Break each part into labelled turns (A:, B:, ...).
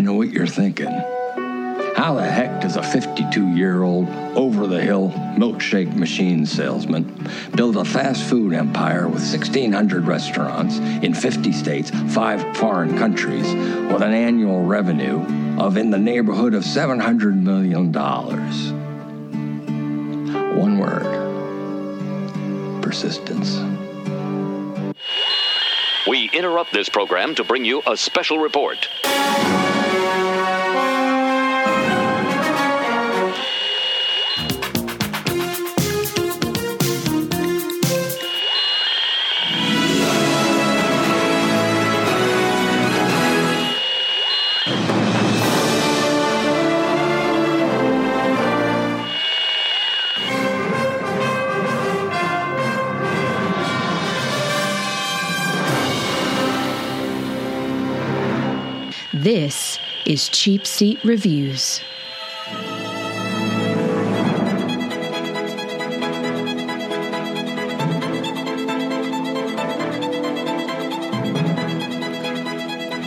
A: know what you're thinking. How the heck does a 52 year old, over the hill milkshake machine salesman build a fast food empire with 1,600 restaurants in 50 states, five foreign countries, with an annual revenue of in the neighborhood of $700 million? One word persistence.
B: We interrupt this program to bring you a special report.
C: Is Cheap Seat Reviews.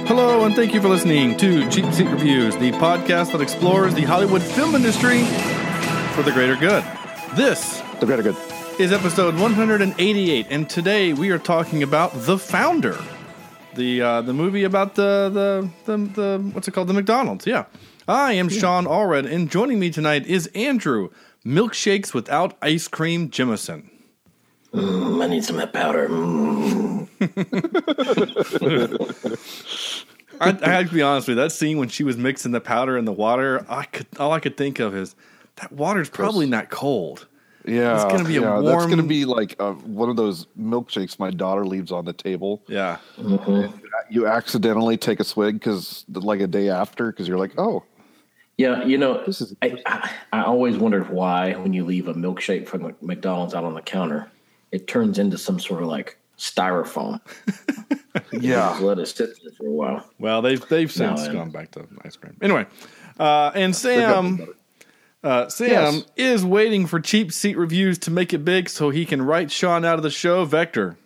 D: Hello, and thank you for listening to Cheap Seat Reviews, the podcast that explores the Hollywood film industry for the greater good. This
E: The greater good.
D: is episode 188, and today we are talking about The Founder, the uh, the movie about the, the the the what's it called, the McDonald's. Yeah, I am Sean Allred, and joining me tonight is Andrew Milkshakes without ice cream Jimison.
F: I need some of that powder. Mm.
D: I, I have to be honest with you. That scene when she was mixing the powder and the water, I could all I could think of is that water's probably not cold.
E: Yeah,
D: It's gonna be a
E: yeah, That's gonna be like uh, one of those milkshakes my daughter leaves on the table.
D: Yeah,
E: You accidentally take a swig because like a day after because you're like, oh,
F: Yeah, you know,
E: This is-
F: I, I, I always wondered why when you leave a milkshake from McDonald's out on the counter, it turns into some sort of like styrofoam.
E: yeah,
F: Just let it sit there for a while.
D: Well, they've they've since
F: No,
D: gone back to ice cream. Anyway, uh, and Sam uh, Sam
E: Yes.
D: is waiting for cheap seat reviews to make it big so he can write Sean out of the show. Vector.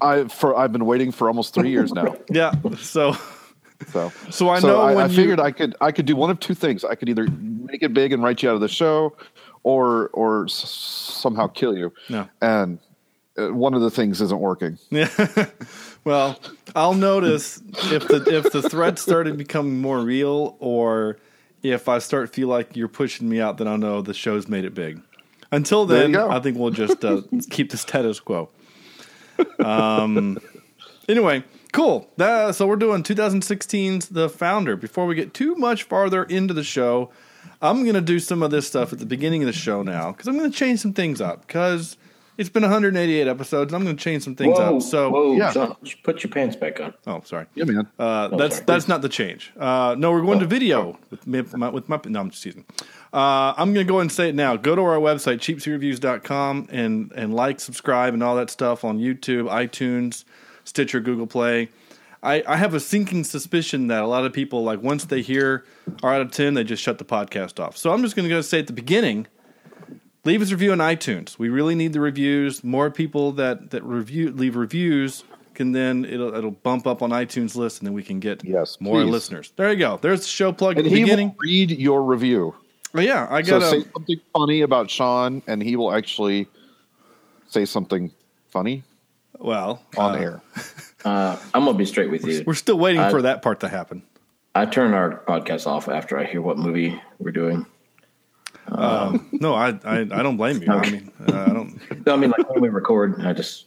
E: I for I've been waiting for almost three years now.
D: Yeah. So
E: So
D: So I know
E: I,
D: when
E: I
D: you-
E: figured I could I could do one of two things. I could either make it big and write you out of the show, or or s- somehow kill you.
D: No.
E: And uh, one of the things isn't working.
D: yeah. well, I'll notice if the if the threats started becoming more real, or if I start feel like you're pushing me out, then I'll know the show's made it big. Until then. I think we'll just uh, keep the status quo. Um. Anyway, cool. That, so we're doing 2016's The Founder. Before we get too much farther into the show, I'm going to do some of this stuff at the beginning of the show now because I'm going to change some things up because it's been 188 episodes I'm going to change some things
F: Whoa,
D: up. So,
F: whoa,
E: yeah.
F: Sean, put your pants back on.
D: oh, sorry.
E: Yeah, man.
D: Uh,
F: Oh,
D: that's
F: sorry.
D: that's not the change. Uh, no, we're going to video with, me, my, with my. No, I'm just teasing. Uh, I'm going to go ahead and say it now. Go to our website, cheapseatreviews.com, and and like, subscribe, and all that stuff on YouTube, iTunes, Stitcher, Google Play. I, I have a sinking suspicion that a lot of people, like once they hear our out of ten, they just shut the podcast off. So I'm just going to go say at the beginning, leave us a review on iTunes. We really need the reviews. More people that that review leave reviews can then it'll it'll bump up on iTunes list, and then we can get
E: Yes,
D: more
E: please.
D: listeners. There you go. There's the show plug at the
E: he
D: beginning.
E: will read your review.
D: Oh yeah, I
E: So
D: got
E: say something funny about Sean, and he will actually say something funny
D: well
E: on
D: uh,
E: air.
F: Uh, I'm gonna be straight with you.
D: We're still waiting
F: I-
D: for that part to happen.
F: I turn our podcast off after I hear what movie we're doing.
D: No, I I, I don't blame you. I mean, uh, I don't.
F: No, I mean like when we record, I just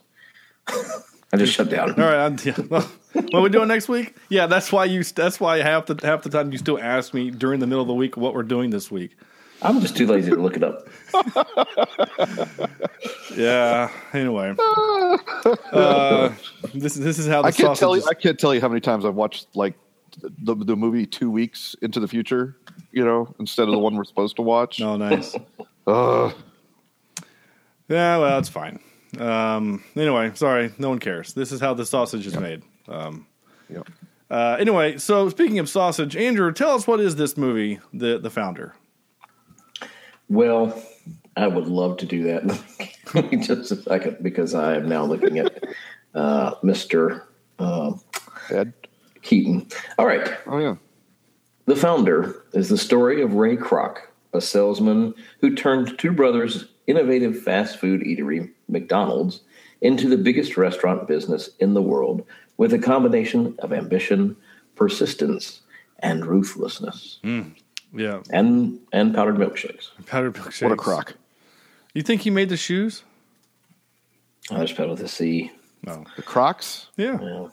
F: I just shut down.
D: All right, I'm, yeah. Well, what we doing next week? Yeah, that's why you. That's why half the half the time you still ask me during the middle of the week what we're doing this week.
F: I'm just too lazy to look it up.
D: Yeah. Anyway, uh, this this is how the
E: I can't tell you.
D: is-
E: I can't tell you how many times I've watched like the the movie two weeks into the future. You know, instead of the one we're supposed to watch.
D: Oh, nice.
E: Ugh.
D: Yeah, well, it's fine. Um, anyway, sorry, no one cares. This is how the sausage is made. Um,
E: Yeah.
D: uh, anyway, so speaking of sausage, Andrew, tell us what is this movie, the the founder?
F: Well, I would love to do that. just a second, because I am now looking at uh, Mr. Uh,
E: Ed.
F: Keaton. All right.
E: Oh yeah.
F: The Founder is the story of Ray Kroc, a salesman who turned two brothers' innovative fast food eatery, McDonald's, into the biggest restaurant business in the world with a combination of ambition, persistence, and ruthlessness, mm,
D: Yeah,
F: and and powdered milkshakes.
D: powdered milkshakes.
E: What a crock.
D: You think he made the shoes?
F: I just spelled with a C.
D: No.
E: The Crocs?
D: Yeah.
F: Yeah.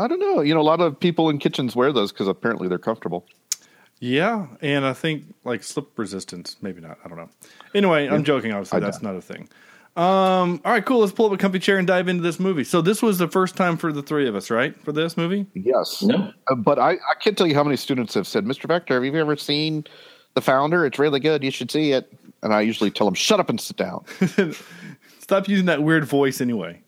E: I don't know. You know, a lot of people in kitchens wear those because apparently they're comfortable.
D: Yeah, and I think like slip resistance, maybe not. I don't know. Anyway, I'm joking. Obviously,
E: I
D: that's
E: don't.
D: a thing. Um, all right, cool. Let's pull up a comfy chair and dive into this movie. So this was the first time for the three of us, right? For this movie.
E: Yes.
F: No.
E: Uh, but I, I can't tell you how many students have said, Mr. Vector, have you ever seen The Founder? It's really good. You should see it. And I usually tell them, shut up and sit down.
D: Stop using that weird voice anyway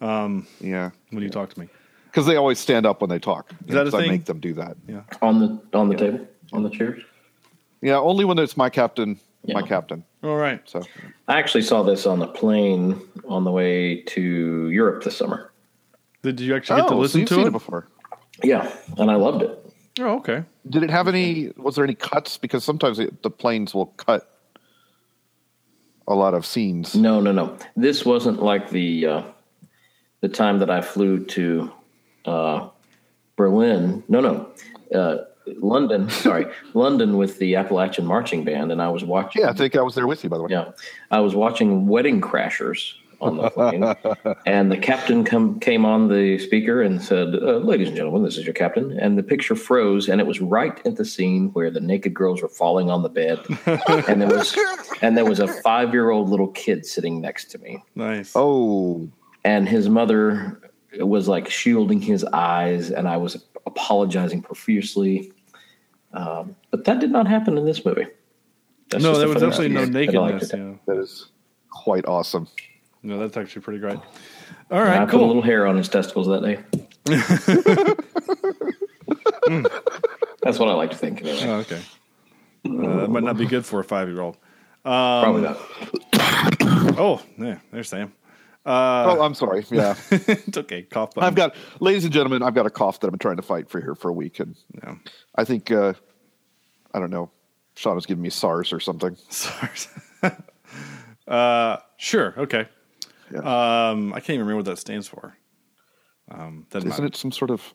D: Um,
E: yeah.
D: when you talk to me.
E: Because they always stand up when they talk.
D: Is that a
E: 'cause I
D: thing?
E: make them do that.
D: Yeah.
F: On the on the table? On the chairs?
E: Yeah, only when it's my captain, my captain.
D: All right.
E: So
F: I actually saw this on the plane on the way to Europe this summer.
D: Did you actually get to
E: Oh, so
D: listen
E: you've
D: to
E: seen
D: it?
E: it before.
F: Yeah, and I loved it.
D: Oh, okay.
E: Did it have any? Was there any cuts? Because sometimes it, the planes will cut a lot of scenes.
F: No, no, no. This wasn't like the uh, the time that I flew to uh, Berlin. No, no, uh, London. Sorry, London with the Appalachian Marching Band, and I was watching.
E: Yeah, I think I was there with you, by the way.
F: Yeah, I was watching Wedding Crashers on the plane, and the captain come came on the speaker and said, uh, "Ladies and gentlemen, this is your captain." And the picture froze, and it was right at the scene where the naked girls were falling on the bed, and there was and there was a five year old little kid sitting next to me,
D: Nice.
E: Oh,
F: and his mother was like shielding his eyes, and I was apologizing profusely. Um, but that did not happen in this movie. That's
D: no, there was
F: fun
D: absolutely no
F: fact. I liked
D: nakedness.
F: it.
D: Yeah.
E: that is quite awesome.
D: No, that's actually pretty great. All right,
F: I
D: right,
F: put a little hair on his testicles that day. That's what I like to think. Anyway.
D: Oh, okay. Uh, that might not be good for a five year old.
F: Probably not.
D: Oh, yeah, there's Sam.
E: Oh, I'm sorry. Yeah,
D: it's okay. Cough button.
E: I've got, ladies and gentlemen, I've got a cough that I've been trying to fight for here for a week, and
D: Yeah.
E: I think uh, I don't know. Sean was giving me SARS or something.
D: SARS. uh, sure. Okay.
E: Yeah.
D: Um, I can't even remember what that stands for. Um, doesn't
E: Isn't it some sort of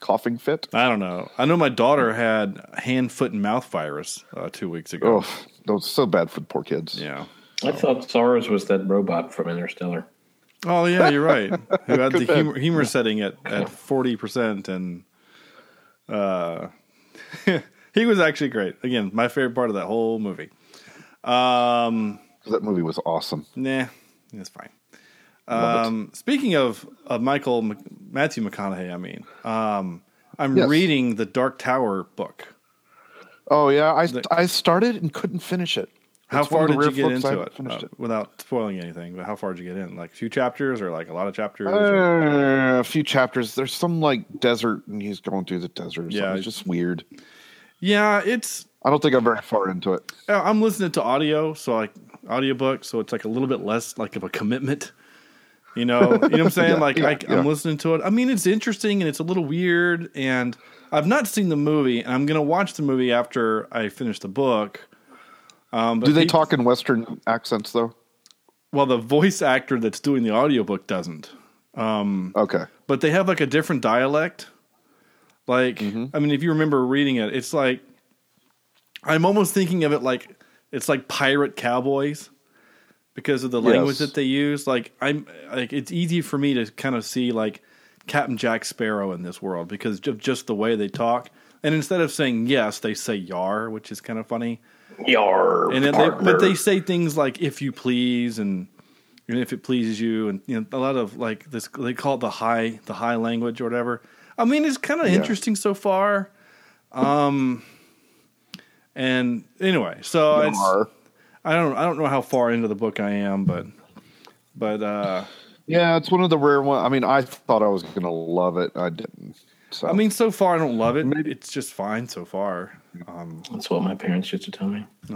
E: coughing fit?
D: I don't know. I know my daughter had hand, foot, and mouth virus uh, two weeks ago.
E: Oh, that was so bad for the poor kids.
D: Yeah.
F: I thought SARS was that robot from Interstellar.
D: Oh yeah, you're right. Who had the humor, humor setting at at forty percent, and uh, he was actually great. Again, my favorite part of that whole movie. Um,
E: That movie was awesome.
D: nah, it's fine. Um, speaking of of Michael Mc- Matthew McConaughey, I mean, um, I'm
E: Yes.
D: reading the Dark Tower book.
E: Oh yeah, I I started and couldn't finish it.
D: How far did you get into it? Uh,
E: it.
D: without spoiling anything, but how far did you get in? Like a few chapters, or like a lot of chapters? or-
E: Uh, a few chapters. There's some like desert, and he's going through the desert.
D: Yeah, it's-
E: just weird.
D: yeah, it's
E: I don't think I'm very far into it.
D: I'm listening to audio, so like audiobook, so it's like a little bit less like of a commitment. You know, you know what I'm saying?
E: Yeah,
D: like
E: yeah,
D: I,
E: yeah.
D: I'm listening to it. I mean, it's interesting and it's a little weird, and I've not seen the movie, and I'm gonna watch the movie after I finish the book. Um,
E: Do they
D: he-
E: talk in Western accents though?
D: Well, the voice actor that's doing the audiobook doesn't,
E: Okay.
D: but they have like a different dialect. Like,
E: Mm-hmm.
D: I mean, if you remember reading it, it's like I'm almost thinking of it like it's like pirate cowboys because of the language
E: Yes.
D: that they use. Like, I'm like it's easy for me to kind of see like Captain Jack Sparrow in this world because of just the way they talk. And instead of saying yes, they say yar, which is kind of funny.
F: Yar,
D: And then they,
F: partner.
D: but they say things like "if you please" and and if it pleases you, and you know a lot of like this. They call it the high the high language or whatever. I mean, it's kind of
E: Yeah.
D: interesting so far. Um, and anyway, so it's I don't I don't know how far into the book I am, but but uh,
E: Yeah, it's one of the rare ones. I mean, I thought I was going to love it. I didn't. So
D: I mean, so far I don't love it. It's just fine so far. Um,
F: That's what my parents used to tell me.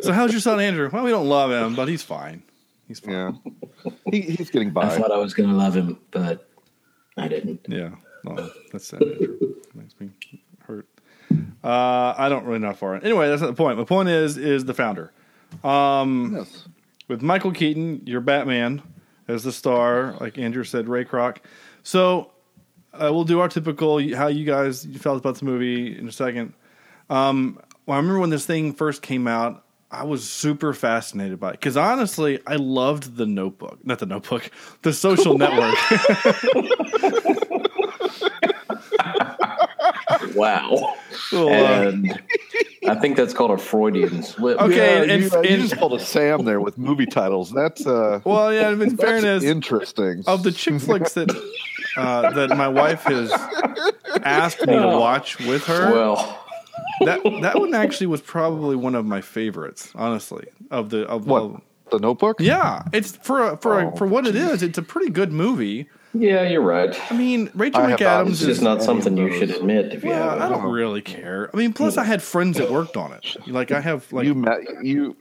D: so how's your son Andrew? Well, we don't love him, but he's fine. He's fine.
E: yeah, he, he's getting by.
F: I thought I was going to love him, but I didn't.
D: Yeah. Oh, that's sad. Andrew. Makes me hurt. Uh, I don't really know how far. Anyway, that's not the point. My point is, is the founder
E: Yes.
D: with Michael Keaton, your Batman as the star, like Andrew said, Ray Kroc. So uh, we'll do our typical how you guys felt about the movie in a second. Um, well, I remember when this thing first came out, I was super fascinated by it because honestly, I loved the Notebook, not the Notebook, the Social Network.
F: Wow.
D: Well, uh,
F: And I think that's called a Freudian slip.
D: Okay,
E: Yeah,
D: and-
E: you, uh, you just pulled a Sam there with movie titles. That's uh,
D: well, yeah. In
E: that's
D: fairness,
E: interesting.
D: of the chick flicks that uh, that my wife has asked me to watch with her,
F: Well,
D: that that one actually was probably one of my favorites, honestly. Of the of
E: what
D: of-
E: the Notebook?
D: yeah, it's for a, for a,
E: Oh,
D: for what it is. It's a pretty good movie.
F: Yeah, you're right.
D: I mean, Rachel
E: I
D: McAdams is.
F: just not something you should admit if you
D: well, I don't really care. I mean, plus I had friends that worked on it. Like I have like
E: you met you.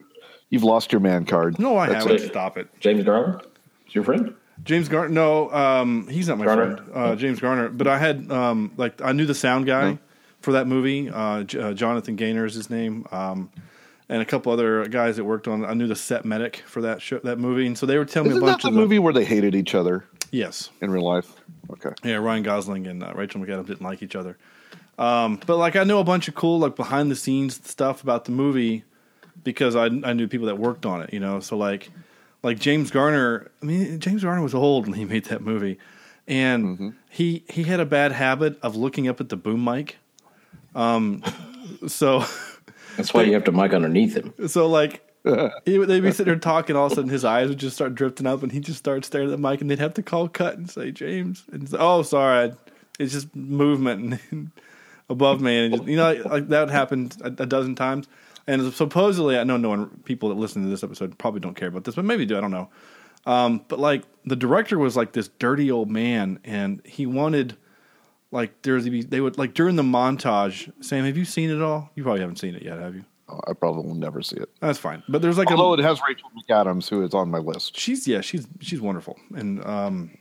E: You've lost your man card.
D: no, I
E: That's
D: haven't.
F: it.
D: Stop it.
F: James Garner? Is your friend?
D: James Garner. No, um, he's not my
F: Garner?
D: friend. Uh, James Garner. But I had um, like I knew the sound guy for that movie. Uh, J- uh, Jonathan Gaynor is his name, um, and a couple other guys that worked on. I knew the set medic for that show, that movie, and so they were telling
E: Isn't
D: me a
E: that
D: bunch
E: the
D: of the-
E: movie where they hated each other
D: Yes,
E: in real life? Okay.
D: yeah. Ryan Gosling and uh, Rachel McAdams didn't like each other. Um, but like I know a bunch of cool like behind the scenes stuff about the movie because I I knew people that worked on it. You know, so like like James Garner. I mean, James Garner was old when he made that movie, and he he had a bad habit of looking up at the boom mic. Um, so
F: That's why you have to mic underneath him.
D: so like. He, would- they'd be sitting there talking, all of a sudden his eyes would just start drifting up, and he'd just start staring at the mic, and they'd have to call cut and say, "James," and say, "Oh, sorry, it's just movement and above me," and just, you know, like, like that happened a, a dozen times. And supposedly, I know no one, people that listen to this episode probably don't care about this, but maybe do. I don't know. Um, but like the director was like this dirty old man, and he wanted like there's they would like during the montage. Sam, have you seen it all? You probably haven't seen it yet, have you?
E: I probably will never see it.
D: That's fine. But there's like a
E: Although it has Rachel McAdams, who is on my list.
D: she's yeah she's she's wonderful and um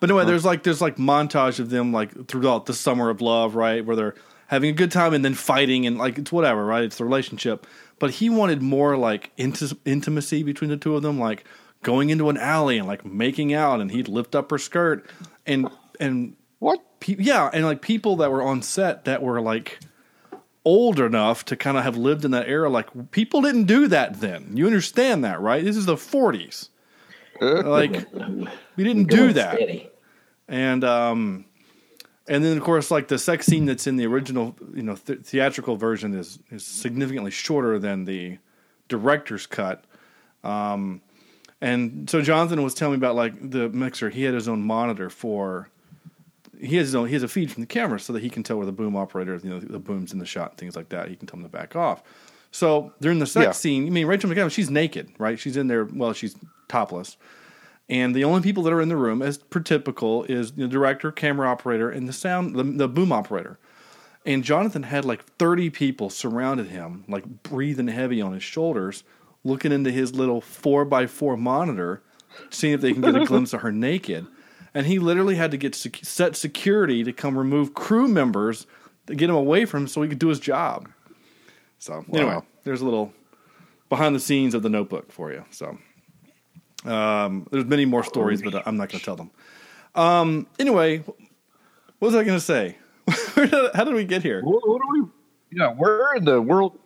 D: but anyway there's like there's like montage of them like throughout the summer of love right where they're having a good time and then fighting and like it's whatever right it's the relationship but he wanted more like inti- intimacy between the two of them like going into an alley and like making out and he'd lift up her skirt and and
E: What?
D: pe- yeah, and like people that were on set that were like old enough to kind of have lived in that era. Like people didn't do that then. You understand that, right? This is the forties. Like we didn't do that.
F: steady.
D: And um, and then of course, like the sex scene that's in the original, you know, th- theatrical version is is significantly shorter than the director's cut. Um, and so Jonathan was telling me about like the mixer. He had his own monitor for. He has his own. He has a feed from the camera so that he can tell where the boom operator, is, you know, the boom's in the shot, and things like that. He can tell them to back off. So during the sex
E: Yeah.
D: scene, I mean, Rachel McAdams, she's naked, right? She's in there. Well, she's topless. And the only people that are in the room, as per typical, is the director, camera operator, and the sound, the, the boom operator. And Jonathan had like 30 people surrounded him, like breathing heavy on his shoulders, looking into his little four by four monitor, seeing if they can get a glimpse of her naked. And he literally had to get sec- set security to come remove crew members to get him away from him so he could do his job. So anyway, there's a little behind the scenes of the Notebook for you. So um, there's many more stories, but I'm not going to tell them. Um, anyway, what was I going to say? How did we get here?
E: What, what are we? Yeah, where in the world?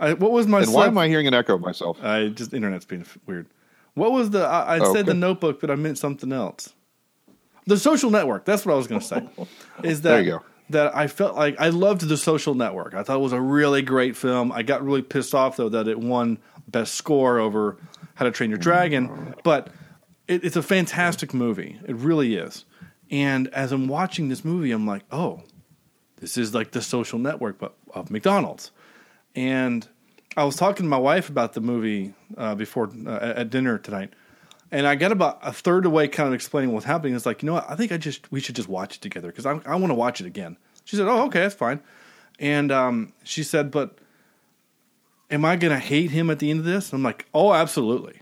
D: I, what was my?
E: And why
D: sub-
E: am I hearing an echo of myself?
D: I just internet's being weird. What was the? I, I
E: Oh,
D: said the. Notebook, but I meant something else. The Social Network. That's what I was going to say. Is that
E: There you go.
D: that I felt like I loved the Social Network. I thought it was a really great film. I got really pissed off though that it won best score over How to Train Your Dragon, but it, it's a fantastic movie. It really is. And as I'm watching this movie, I'm like, oh, this is like the Social Network, but of McDonald's. And I was talking to my wife about the movie uh, before uh, at dinner tonight, and I got about a third away, kind of explaining what's happening. It's like, you know what? I think I just we should just watch it together because I, I want to watch it again. She said, "Oh, okay, that's fine." And um, she said, "But am I going to hate him at the end of this?" I'm like, "Oh, absolutely."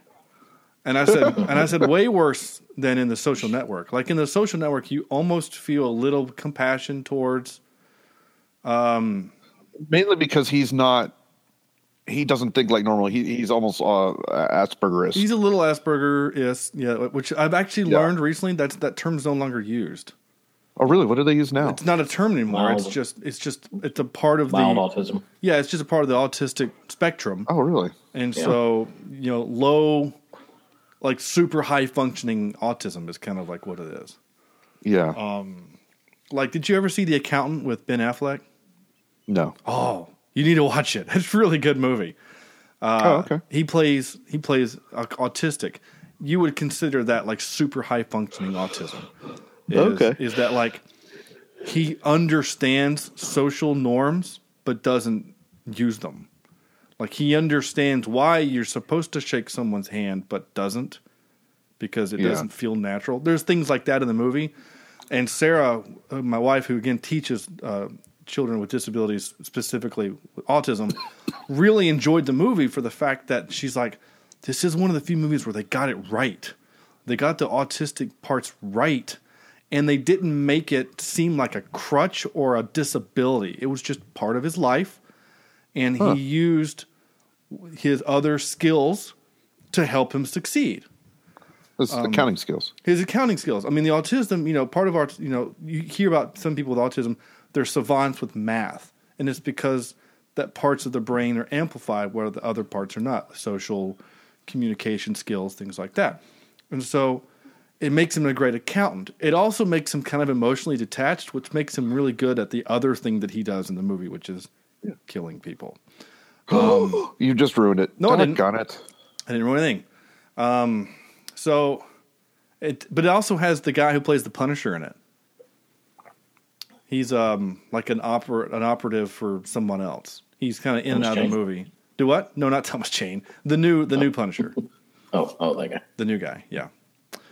D: And I said, and I said, way worse than in the social network. Like in the social network, you almost feel a little compassion towards.
E: Mainly because he's not. He doesn't think like normal. He, he's almost uh, Asperger's.
D: He's a little Asperger, yes, yeah. Which I've actually
E: Yeah.
D: learned recently. That's that term's no longer used.
E: oh, really? What do they use now?
D: It's not a term anymore. It's just, it's just, it's a part of
F: Mild
D: the.
F: autism.
D: Yeah, it's just a part of the autistic spectrum.
E: Oh, really?
D: And
F: Yeah.
D: so, you know, low, like super high functioning autism is kind of like what it is.
E: Yeah.
D: Um, Like, did you ever see The Accountant with Ben Affleck?
E: no.
D: Oh, you need to watch it. It's a really good movie.
E: oh, okay.
D: He plays he plays au- autistic. You would consider that like super high functioning autism. Is,
E: Okay.
D: is that like he understands social norms but doesn't use them. Like he understands why you're supposed to shake someone's hand but doesn't because it
E: Yeah.
D: doesn't feel natural. There's things like that in the movie. And Sarah, uh, my wife, who again teaches uh, children with disabilities, specifically autism, really enjoyed the movie for the fact that she's like, this is one of the few movies where they got it right. They got the autistic parts right, and they didn't make it seem like a crutch or a disability. It was just part of his life, and he used his other skills to help him succeed
E: His
D: um,
E: accounting skills.
D: his accounting skills. I mean, the autism, you know, part of our, you know, you hear about some people with autism, they're savants with math. And it's because that parts of the brain are amplified where the other parts are not social communication skills, things like that. And so it makes him a great accountant. It also makes him kind of emotionally detached, which makes him really good at the other thing that he does in the movie, which is killing people.
E: you just ruined it.
D: No, I didn't.
E: Got it.
D: I didn't ruin anything. Um, so, it but it also has the guy who plays the Punisher in it. He's um like an oper- an operative for someone else. He's kind of in and
F: Thomas
D: out of the movie. Do what? No, not Thomas Jane. The new the new Punisher.
F: Oh, oh, that guy.
D: The new guy. Yeah.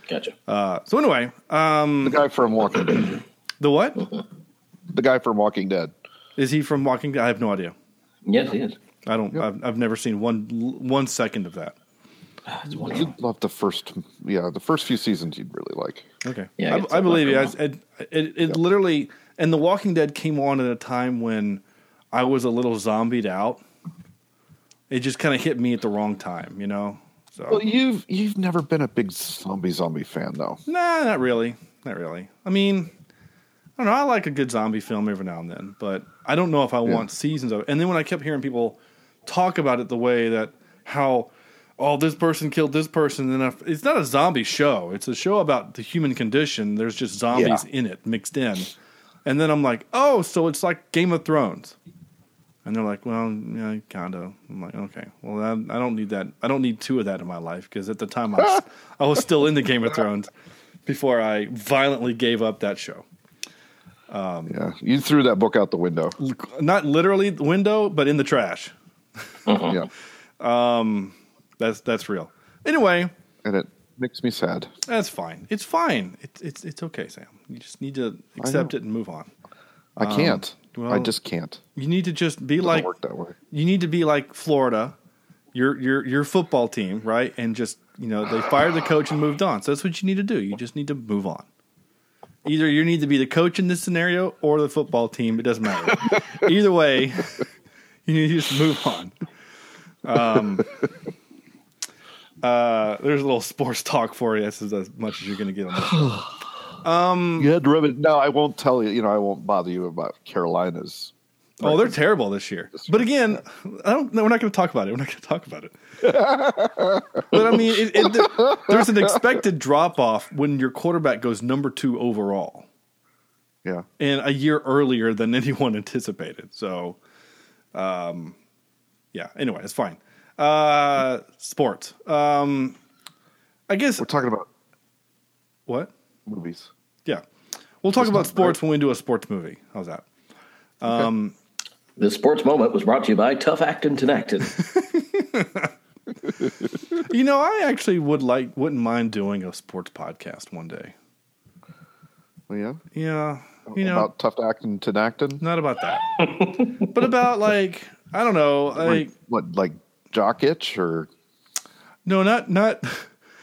F: Gotcha.
D: Uh, so anyway, um,
E: The guy from Walking Dead.
D: the what
E: The guy from Walking Dead.
D: is he from Walking Dead? I have no idea.
F: yes, he is.
D: I don't. I've, I've never seen one one second of that.
E: You'd love the first, yeah, the first few seasons. You'd really like.
D: Okay.
F: Yeah,
D: I,
F: it's
D: I
F: a
D: believe you.
F: lot
D: I- It, it, it literally, and The Walking Dead came on at a time when I was a little zombied out. It just kind of hit me at the wrong time, you know. So
E: Well, you've you've never been a big zombie zombie fan, though.
D: nah, not really, not really. I mean, I don't know. I like a good zombie film every now and then, but I don't know if I want seasons of it. And then when I kept hearing people talk about it the way that how. Oh, this person killed this person, and if, it's not a zombie show. It's a show about the human condition. There's just zombies
E: Yeah.
D: in it, mixed in. And then I'm like, oh, so it's like Game of Thrones. And they're like, well, yeah, kind of. I'm like, okay, well, I, I don't need that. I don't need two of that in my life because at the time I was, I was still into Game of Thrones before I violently gave up that show.
E: Um, yeah, you threw that book out the window.
D: Not literally the window, but in the trash. Uh-huh.
E: Yeah, um,
D: That's that's real. Anyway,
E: and it makes me sad.
D: that's fine. It's fine. It's it's it's okay, Sam. You just need to accept it and move on.
E: I can't. I
D: Um,
E: just can't.
D: You need to just be
E: doesn't
D: like
E: work that way.
D: you need to be like Florida, your your your football team, right? And just you know they fired the coach and moved on. So that's what you need to do. You just need to move on. Either you need to be the coach in this scenario or the football team. It doesn't matter. Either way, you need to just move on. Um, uh, there's a little sports talk for you. This is as much as you're going to get on this.
E: You had to rub it. No, I won't tell you. You know, I won't bother you about Carolina's.
D: Oh, they're terrible this year. But again, I don't. No, we're not going to talk about it. We're not going to talk about it. but I mean, it, it, there's an expected drop off when your quarterback goes number two overall,
E: Yeah,
D: and a year earlier than anyone anticipated. So, um, yeah. Anyway, it's fine. Uh, sports. Um, I guess
E: we're talking about
D: what?
E: movies.
D: Yeah, we'll talk
E: It's
D: about
E: not
D: sports when we do a sports movie. How's that?
F: Um, the sports moment was brought to you by Tough Actin' Tinactin.
D: You know, I actually would like, wouldn't mind doing a sports podcast one day.
E: Well, yeah,
D: Yeah, you know,
E: about tough acting to acting.
D: not about that, but about like I don't know, like
E: what like jock itch or
D: no, not not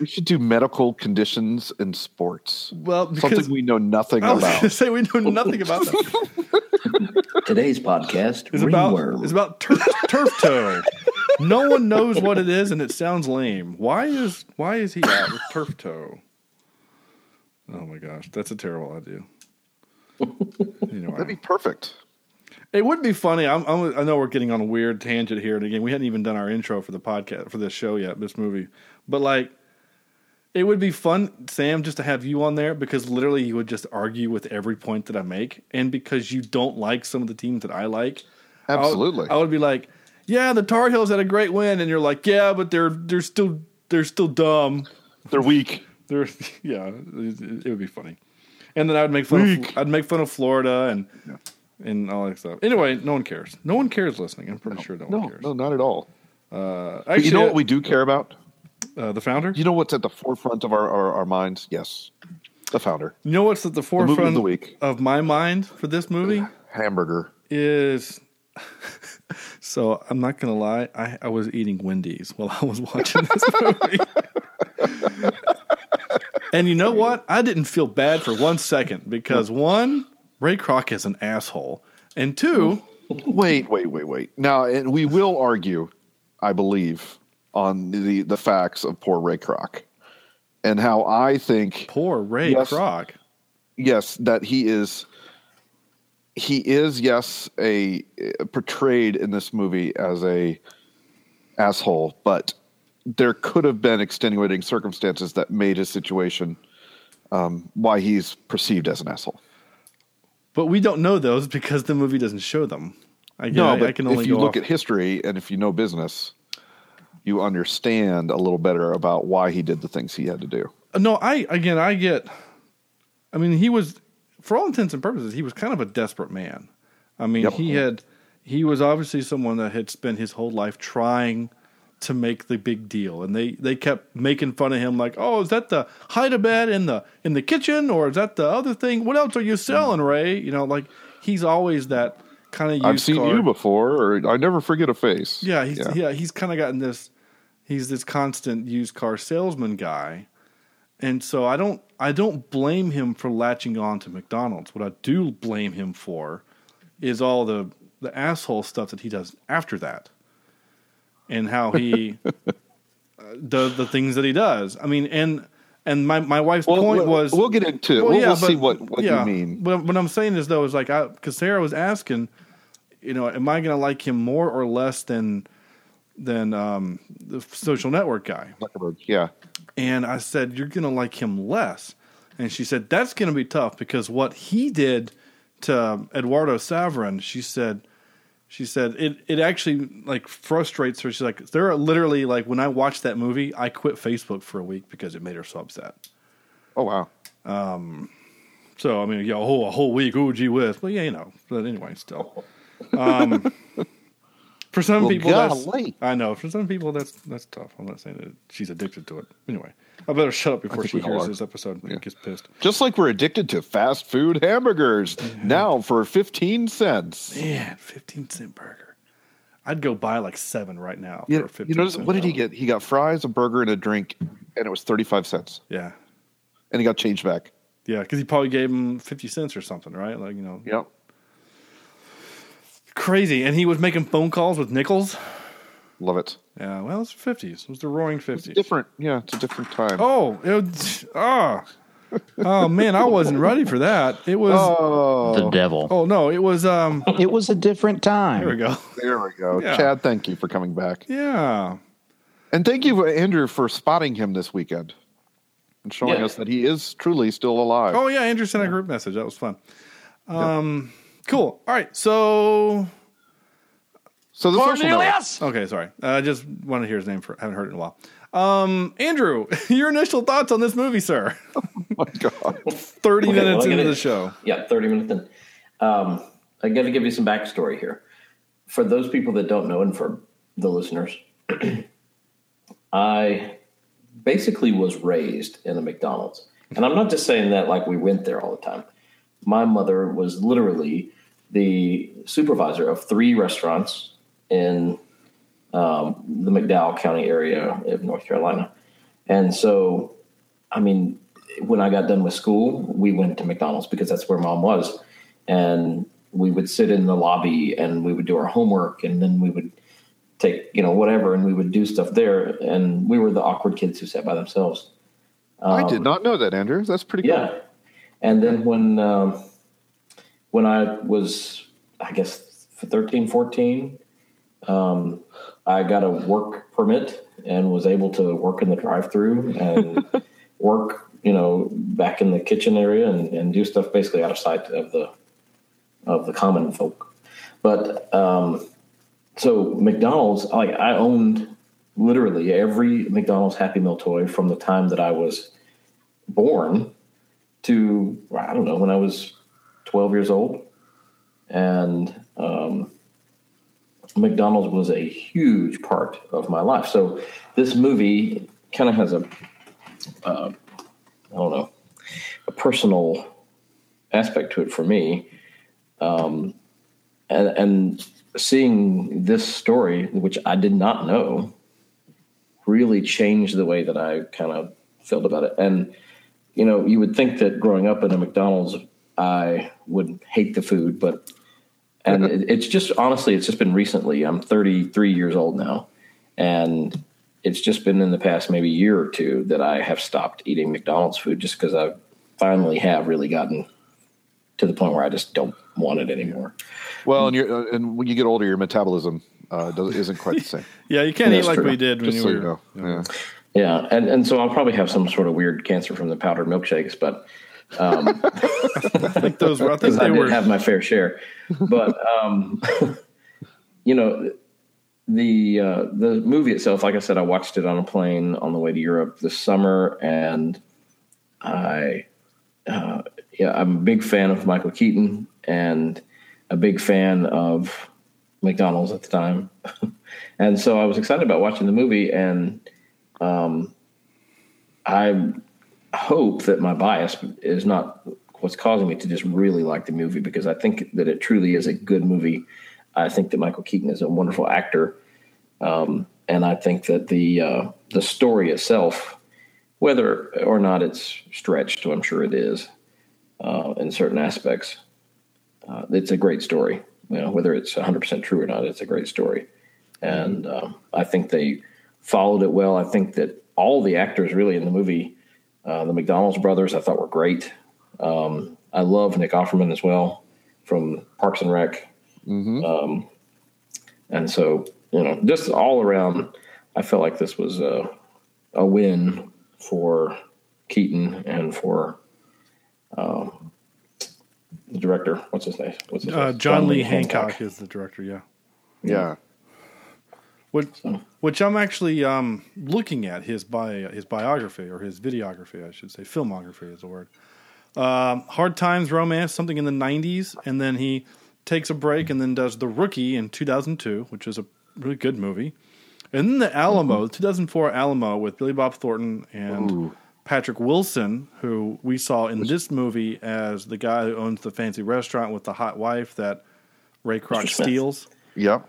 E: We should do medical conditions in sports.
D: Well, because
E: Something we know nothing
D: I was going
E: about.
D: say we know nothing about that.
F: Today's podcast
D: It's about
F: ringworm.
D: it's about turf, turf toe. No one knows what it is, and it sounds lame. Why is why is he out with turf toe? Oh my gosh, that's a terrible idea. Anyway.
E: That'd be perfect.
D: It would be funny. I'm, I'm, I know we're getting on a weird tangent here, and again, we hadn't even done our intro for the podcast for this show yet, this movie. But like, it would be fun, Sam, just to have you on there because literally you would just argue with every point that I make, and because you don't like some of the teams that I like, I would-
E: Absolutely.
D: I would, be like, yeah, the Tar Heels had a great win, and you're like, yeah, but they're they're still they're still dumb.
E: They're weak.
D: They're yeah, it, it would be funny. And then I'd make fun of I'd make fun of Florida and and all that stuff. Anyway, no one cares. No one cares listening. I'm pretty sure no, one cares.
E: no, not at all.
D: Uh, actually,
E: you know what we do care about?
D: uh, the founder.
E: You know what's at the forefront of our, our, our minds? Yes, the founder.
D: You know what's at the
E: movie of
D: forefront
E: the week.
D: of my mind for this movie
E: Hamburger.
D: is. so I'm not gonna lie. I, I was eating Wendy's while I was watching this movie. and you know what? I didn't feel bad for one second because one, Ray Kroc is an asshole, and two,
E: Wait, wait, wait, wait. Now, and we will argue, I believe, on the the facts of poor Ray Kroc and how I think
D: poor Ray
E: Yes.
D: Kroc.
E: yes that he is he is yes a portrayed in this movie as a asshole but there could have been extenuating circumstances that made his situation um, why he's perceived as an asshole
D: But we don't know those because the movie doesn't show them. I,
E: no
D: I,
E: but
D: I can only
E: if you look
D: off-
E: at history and if you know business you understand a little better about why he did the things he had to do uh,
D: No, I again, I get. I mean, he was, for all intents and purposes, he was kind of a desperate man. I mean,
E: Yep.
D: he had, he was obviously someone that had spent his whole life trying to make the big deal, and they they kept making fun of him, like, "Oh, is that the hide a bed in the in the kitchen, or is that the other thing? What else are you selling, mm. Ray?" You know, like he's always that kind of.
E: i've seen you before or i never forget a face
D: Yeah, he's yeah, he's kind of gotten this. He's this constant used car salesman guy, and so I don't I don't blame him for latching on to McDonald's. What I do blame him for is all the the asshole stuff that he does after that, and how he uh, does the things that he does. I mean, and and my my wife's
E: Well,
D: point
E: we'll-
D: was
E: we'll get into it.
D: Well,
E: We'll-
D: yeah,
E: we'll see
D: but-
E: what- what you
D: yeah.
E: mean.
D: But what I'm saying is though is like because Sarah was asking, you know, am I going to like him more or less than than um, the social network guy?
E: Zuckerberg, yeah
D: And I said, You're going to like him less. And she said, That's going to be tough because what he did to Eduardo Saverin, she said, she said it, it actually like frustrates her. She's like, there are literally like when I watched that movie, I quit Facebook for a week because it made her so upset.
E: oh wow Um,
D: So I mean, yeah, a whole a whole week. Oh, gee whiz. But yeah, you know. But anyway, still. Um, for some
E: Well,
D: people, that's,
E: golly.
D: I know. For some people, that's that's tough. I'm not saying that she's addicted to it. Anyway, I better shut up before she hears
E: are.
D: this episode and gets pissed.
E: Just like we're addicted to fast food hamburgers now for 15 cents.
D: Man, fifteen cent burger. I'd go buy like seven right now fifteen.
E: you notice what did he get? He got fries, a burger, and a drink, and it was 35 cents.
D: Yeah,
E: And he got change back.
D: yeah, because he probably gave him fifty cents or something, right? Like you know,
E: Yep.
D: crazy. And he was making phone calls with nickels.
E: Love it.
D: Yeah, well, it's fifties. It was the Roaring Fifties.
E: different. Yeah, it's a different time.
D: Oh, it was, ah, oh man, I wasn't ready for that. It was. Oh.
G: The devil.
D: Oh no, it was. Um,
G: It was a different time.
D: There we go.
E: there we go.
D: Yeah.
E: Chad, thank you for coming back.
D: Yeah,
E: And thank you, Andrew, for spotting him this weekend and showing
F: Yeah.
E: us that he is truly still alive.
D: Oh yeah, Andrew sent a group message. That was fun. Um, cool. All right, so
E: so the social network.
D: okay, sorry. I just wanted to hear his name for. haven't heard it in a while. Um, Andrew, your initial thoughts on this movie, sir?
E: Oh my God.
D: Thirty
F: Okay,
D: minutes
F: well, I
D: into
F: get
D: the show.
F: Yeah, 30 minutes in. Um, I got to give you some backstory here. For those people that don't know, and for the listeners, I basically was raised in a McDonald's. And I'm not just saying that like we went there all the time. My mother was literally the supervisor of three restaurants in um, the McDowell County area of North Carolina. And so, I mean, when I got done with school, we went to McDonald's because that's where mom was. And we would sit in the lobby and we would do our homework and then we would take, you know, whatever and we would do stuff there. And we were the awkward kids who sat by themselves.
E: I did not know that, Andrew. That's pretty
F: Yeah.
E: cool.
F: And then when um, when I was, I guess, 13, 14, um, I got a work permit and was able to work in the drive-through and work, you know, back in the kitchen area and, and do stuff basically out of sight of the of the common folk. But um, so McDonald's, like I owned literally every McDonald's Happy Meal toy from the time that I was born to I don't know when I was 12 years old, and um, McDonald's was a huge part of my life. So this movie kind of has a uh, I don't know a personal aspect to it for me, um, and, and seeing this story, which I did not know, really changed the way that I kind of felt about it. And you know, you would think that growing up in a McDonald's, I would hate the food, but and it, it's just honestly, it's just been recently. I'm 33 years old now, and it's just been in the past maybe year or two that I have stopped eating McDonald's food just because I finally have really gotten to the point where I just don't want it anymore.
E: Well, and you're, uh, and when you get older, your metabolism uh, does, isn't quite the same.
D: Yeah, you can't eat like
F: true.
D: we did when
E: Just
D: you
E: so
D: were.
E: you know. Yeah.
F: Yeah, and and so I'll probably have some sort of weird cancer from the powdered milkshakes, but
D: I think those were. I think
F: I
D: they
F: did
D: were.
F: have my fair share. But um, you know, the uh, the movie itself, like I said, I watched it on a plane on the way to Europe this summer, and I, uh, yeah, I'm a big fan of Michael Keaton and a big fan of McDonald's at the time, and so I was excited about watching the movie, and um, I hope that my bias is not what's causing me to just really like the movie because I think that it truly is a good movie. I think that Michael Keaton is a wonderful actor, um, and I think that the uh, the story itself, whether or not it's stretched, I'm sure it is uh, in certain aspects, uh, it's a great story. You know, whether it's 100 percent true or not, it's a great story, and um, I think they followed it well. I think that all the actors really in the movie, uh, the McDonald's brothers, I thought were great. Um, I love Nick Offerman as well from Parks and Rec. Um, and so, you know, just all around, I felt like this was a, a win for Keaton and for um, the director. What's his name? What's his
D: Uh,
F: name?
D: John Lee Hancock is the director. Yeah.
E: Yeah.
D: Which, which I'm actually um, looking at his bi- his biography or his videography, I should say, filmography is the word. Um, Hard Times Romance, something in the '90s, and then he takes a break and then does The Rookie in 2002, which is a really good movie, and then the Alamo, 2004 Alamo with Billy Bob Thornton and Patrick Wilson, who we saw in this movie as the guy who owns the fancy restaurant with the hot wife that Ray Kroc steals.
E: Yep.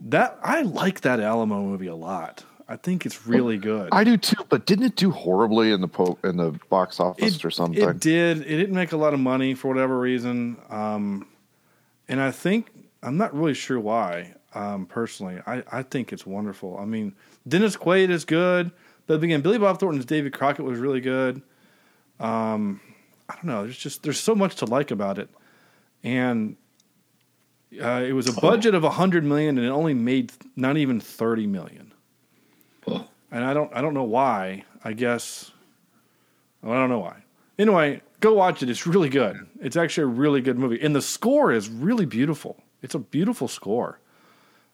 D: That I like that Alamo movie a lot. I think it's really good.
E: I do too, but didn't it do horribly in the po- in the box office or something?
D: It did. It didn't make a lot of money for whatever reason, um, and I think I'm not really sure why. Um, personally, I, I think it's wonderful. I mean, Dennis Quaid is good, but again, Billy Bob Thornton's David Crockett was really good. Um, I don't know. There's just there's so much to like about it, and uh, it was a budget of a hundred million, and it only made not even thirty million.
F: Well,
D: And I don't I don't know why. I guess well, I don't know why. Anyway, go watch it. It's really good. It's actually a really good movie, and the score is really beautiful. It's a beautiful score.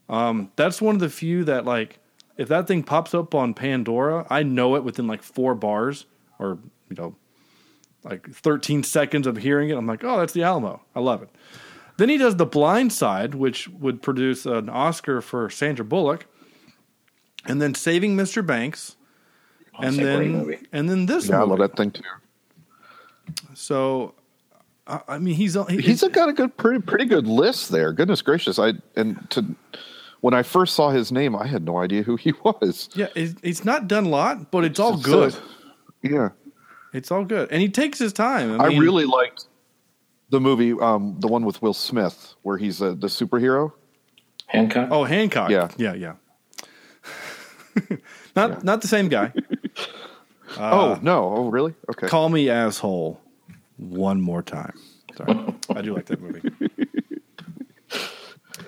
D: Um, that's one of the few that like if that thing pops up on Pandora, I know it within like four bars or you know like 13 seconds of hearing it. I'm like, oh, that's the Alamo. I love it. Then he does The Blind Side, which would produce an Oscar for Sandra Bullock, and then Saving Mr. Banks, and
F: it's a great
D: then and then this
E: yeah, I love that thing too.
D: So, I, I mean, he's he,
E: He's got a good, pretty, pretty good list there. Goodness gracious! I and to when I first saw his name, I had no idea who he was.
D: Yeah, it's, it's not done a lot, but it's all
E: So-
D: good.
E: yeah,
D: It's all good, and he takes his time. I,
E: I really liked the movie, um, the one with Will Smith, where he's uh, the superhero.
F: Hancock.
D: Oh, Hancock.
E: Yeah.
D: yeah, yeah. not not the same guy.
E: oh no! Oh really? Okay.
D: Call me asshole one more time. Sorry, I do like that movie.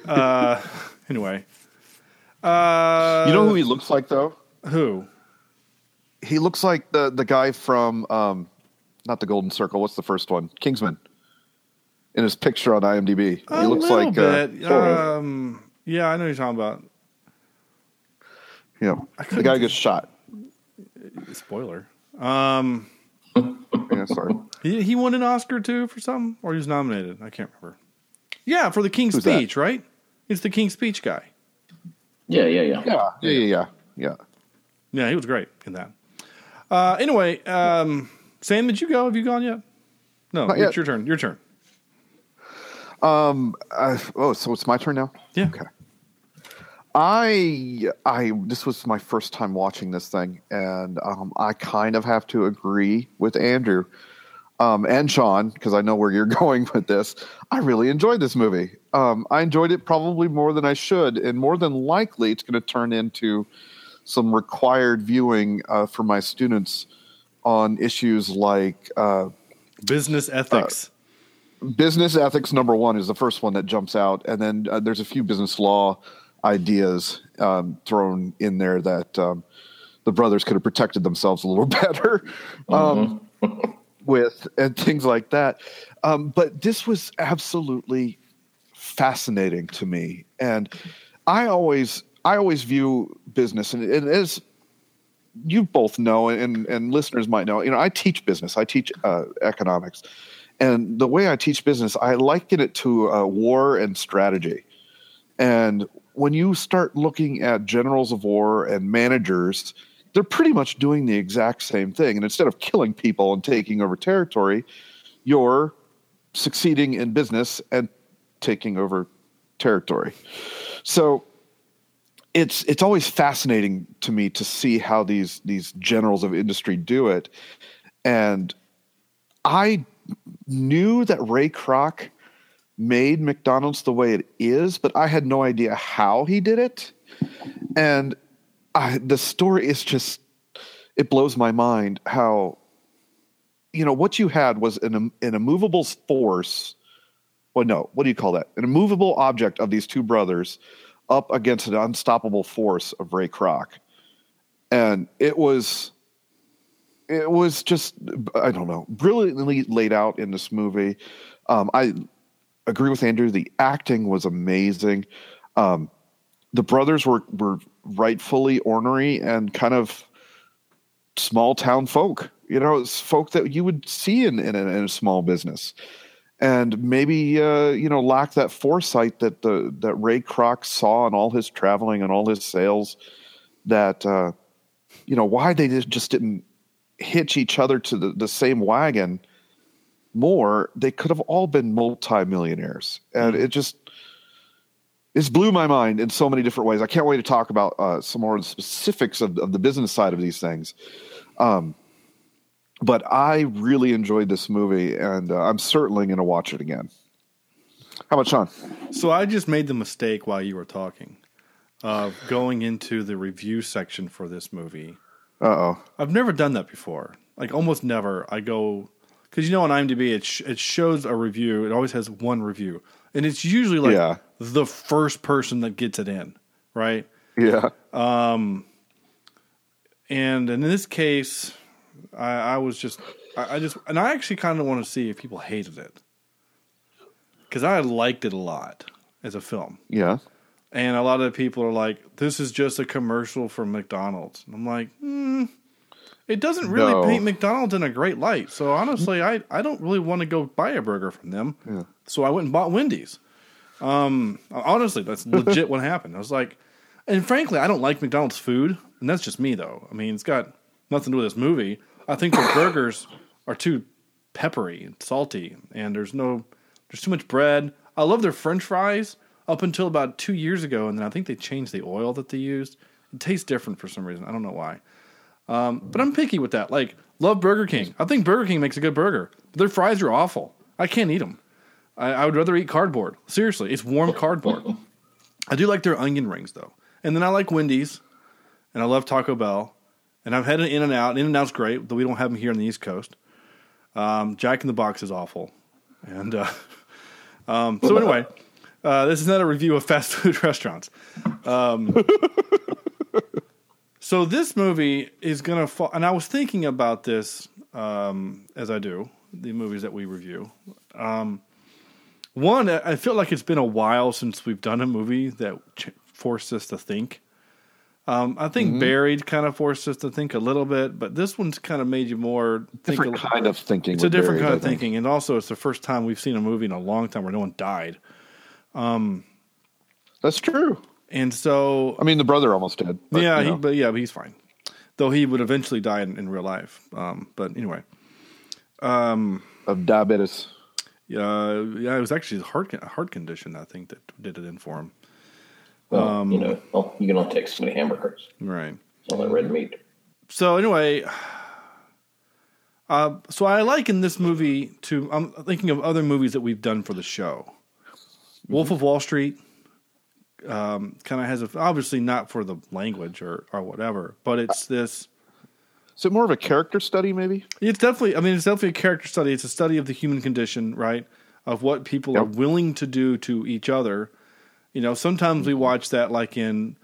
D: Uh, anyway, uh,
E: you know who he looks like though?
D: who?
E: He looks like the the guy from um, not the Golden Circle. What's the first one? Kingsman. In his picture on IMDb,
D: A
E: he looks like uh,
D: bit.
F: sort of.
D: um, yeah, I know who you're talking about.
E: you know the guy who gets shot.
D: Spoiler. Um,
E: Yeah, sorry.
D: he, he won an Oscar too for something, or he was nominated. I can't remember. Yeah, for the King's
E: Who's that?
D: Speech, right? It's the King's Speech guy.
F: Yeah, yeah, yeah.
E: Yeah, yeah, yeah, yeah. yeah.
D: Yeah, he was great in that. Uh, anyway, um, Sam, did you go? Have you gone yet? No,
E: Not
D: it's
E: yet.
D: your turn. Your turn.
E: Uh, oh, so it's my turn now.
D: Yeah.
E: Okay. I I this was my first time watching this thing, and um, I kind of have to agree with Andrew um, and Sean because I know where you're going with this. I really enjoyed this movie. Um, I enjoyed it probably more than I should, and more than likely, it's going to turn into some required viewing uh, for my students on issues like uh,
D: Business ethics.
E: Business ethics number one is the first one that jumps out. And then uh, there's a few business law ideas um, thrown in there that um, the brothers could have protected themselves a little better um, with and things like that. Um, but this was absolutely fascinating to me. And i always i always view business and it is you both know and, and listeners might know you know i teach business. I teach uh, economics and the way I teach business, I liken it to uh, war and strategy. And when you start looking at generals of war and managers, they're pretty much doing the exact same thing. And instead of killing people and taking over territory, you're succeeding in business and taking over territory. So it's it's always fascinating to me to see how these these generals of industry do it. And I knew that Ray Kroc made McDonald's the way it is, but I had no idea how he did it. And I, the story is just, it blows my mind how, you know, what you had was an, an immovable force. Well, no, what do you call that? An immovable object of these two brothers up against an unstoppable force of Ray Kroc. And it was it was just I don't know brilliantly laid out in this movie. Um, I agree with Andrew. The acting was amazing. Um, the brothers were were rightfully ornery and kind of small town folk. You know, it's folk that you would see in in a, in a small business, and maybe uh, you know lack that foresight that the that Ray Kroc saw in all his traveling and all his sales. That uh, you know why they just just didn't hitch each other to the, the same wagon more, they could have all been multimillionaires. And it just it's blew my mind in so many different ways. I can't wait to talk about uh, some more of the specifics of, of the business side of these things. Um, but I really enjoyed this movie, and uh, I'm certainly going to watch it again. How about Sean?
D: So I just made the mistake while you were talking of going into the review section for this movie.
E: Uh oh.
D: I've never done that before. Like almost never. I go because you know on IMDb it sh- it shows a review. It always has one review, and it's usually like
E: Yeah.
D: the first person that gets it in, right?
E: Yeah. Um.
D: And in this case, I, I was just I, I just and I actually kind of want to see if people hated it because I liked it a lot as a film.
E: Yeah.
D: And a lot of people are like, "This is just a commercial for McDonald's." And I'm like, hmm, it doesn't really
E: No.
D: paint McDonald's in a great light. So honestly, I, I don't really want to go buy a burger from them. So I went and bought Wendy's. Um, honestly, that's legit what happened. I was like, and frankly, I don't like McDonald's food, and that's just me though. I mean, it's got nothing to do with this movie. I think the burgers are too peppery and salty, and there's no, there's too much bread. I love their French fries. Up until about two years ago, and then I think they changed the oil that they used. It tastes different for some reason. I don't know why. Um, but I'm picky with that. Like, love Burger King. I think Burger King makes a good burger. But their fries are awful. I can't eat them. I, I would rather eat cardboard. Seriously, it's warm cardboard. I do like their onion rings though, and then I like Wendy's, and I love Taco Bell, and I've had an In and Out. In and Out's great, though we don't have them here on the East Coast. Um, Jack in the Box is awful, and uh, um, so anyway, uh, this is not a review of fast food restaurants. Um, so this movie is gonna fall, and I was thinking about this um, as I do the movies that we review. Um, one, I feel like it's been a while since we've done a movie that ch- forced us to think. Um, I think Buried kind of forced us to think a little bit, but this one's kind of made you more think
E: Different
D: a,
E: kind of thinking.
D: It's a different
E: Buried,
D: kind of
E: think.
D: thinking, and also it's the first time we've seen a movie in a long time where no one died.
E: That's true.
D: And so,
E: I mean, the brother almost did. but,
D: yeah,
E: you
D: he, but yeah, but he's fine. Though he would eventually die in, in real life. Um, but anyway, um,
E: of diabetes.
D: Yeah, yeah, it was actually his heart con- heart condition I think that did it in for him.
F: Well,
D: Um,
F: you know, well, you can only take so many hamburgers.
D: Right.
F: It's all that red meat.
D: So anyway, uh, so I liken this movie to. I'm thinking of other movies that we've done for the show. Wolf of Wall Street um, kind of has a obviously not for the language or or whatever, but it's this.
E: Is it more of a character study, maybe?
D: It's definitely. I mean, it's definitely a character study. It's a study of the human condition, right? Of what people are willing to do to each other. You know, sometimes we watch that like in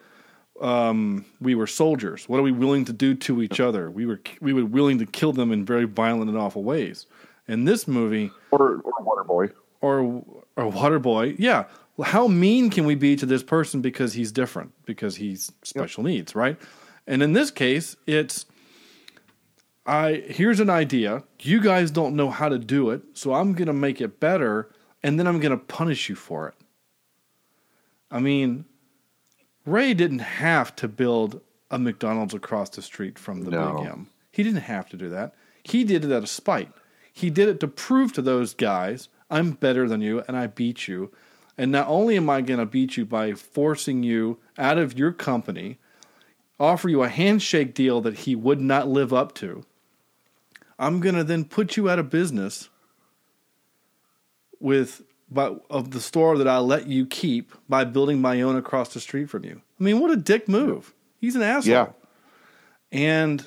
D: um, we were soldiers. What are we willing to do to each other? We were we were willing to kill them in very violent and awful ways. In this movie,
E: Or, or Waterboy?
D: or or water boy. yeah, how mean can we be to this person because he's different, because he's special needs, right? And in this case, it's I here's an idea. You guys don't know how to do it, so I'm going to make it better and then I'm going to punish you for it. I mean, Ray didn't have to build a McDonald's across the street from the
E: No.
D: Big M. He didn't have to do that. He did it out of spite. He did it to prove to those guys, I'm better than you and I beat you. And not only am I going to beat you by forcing you out of your company, offer you a handshake deal that he would not live up to, I'm going to then put you out of business with but of the store that I let you keep by building my own across the street from you. I mean, what a dick move. He's an asshole.
E: Yeah.
D: And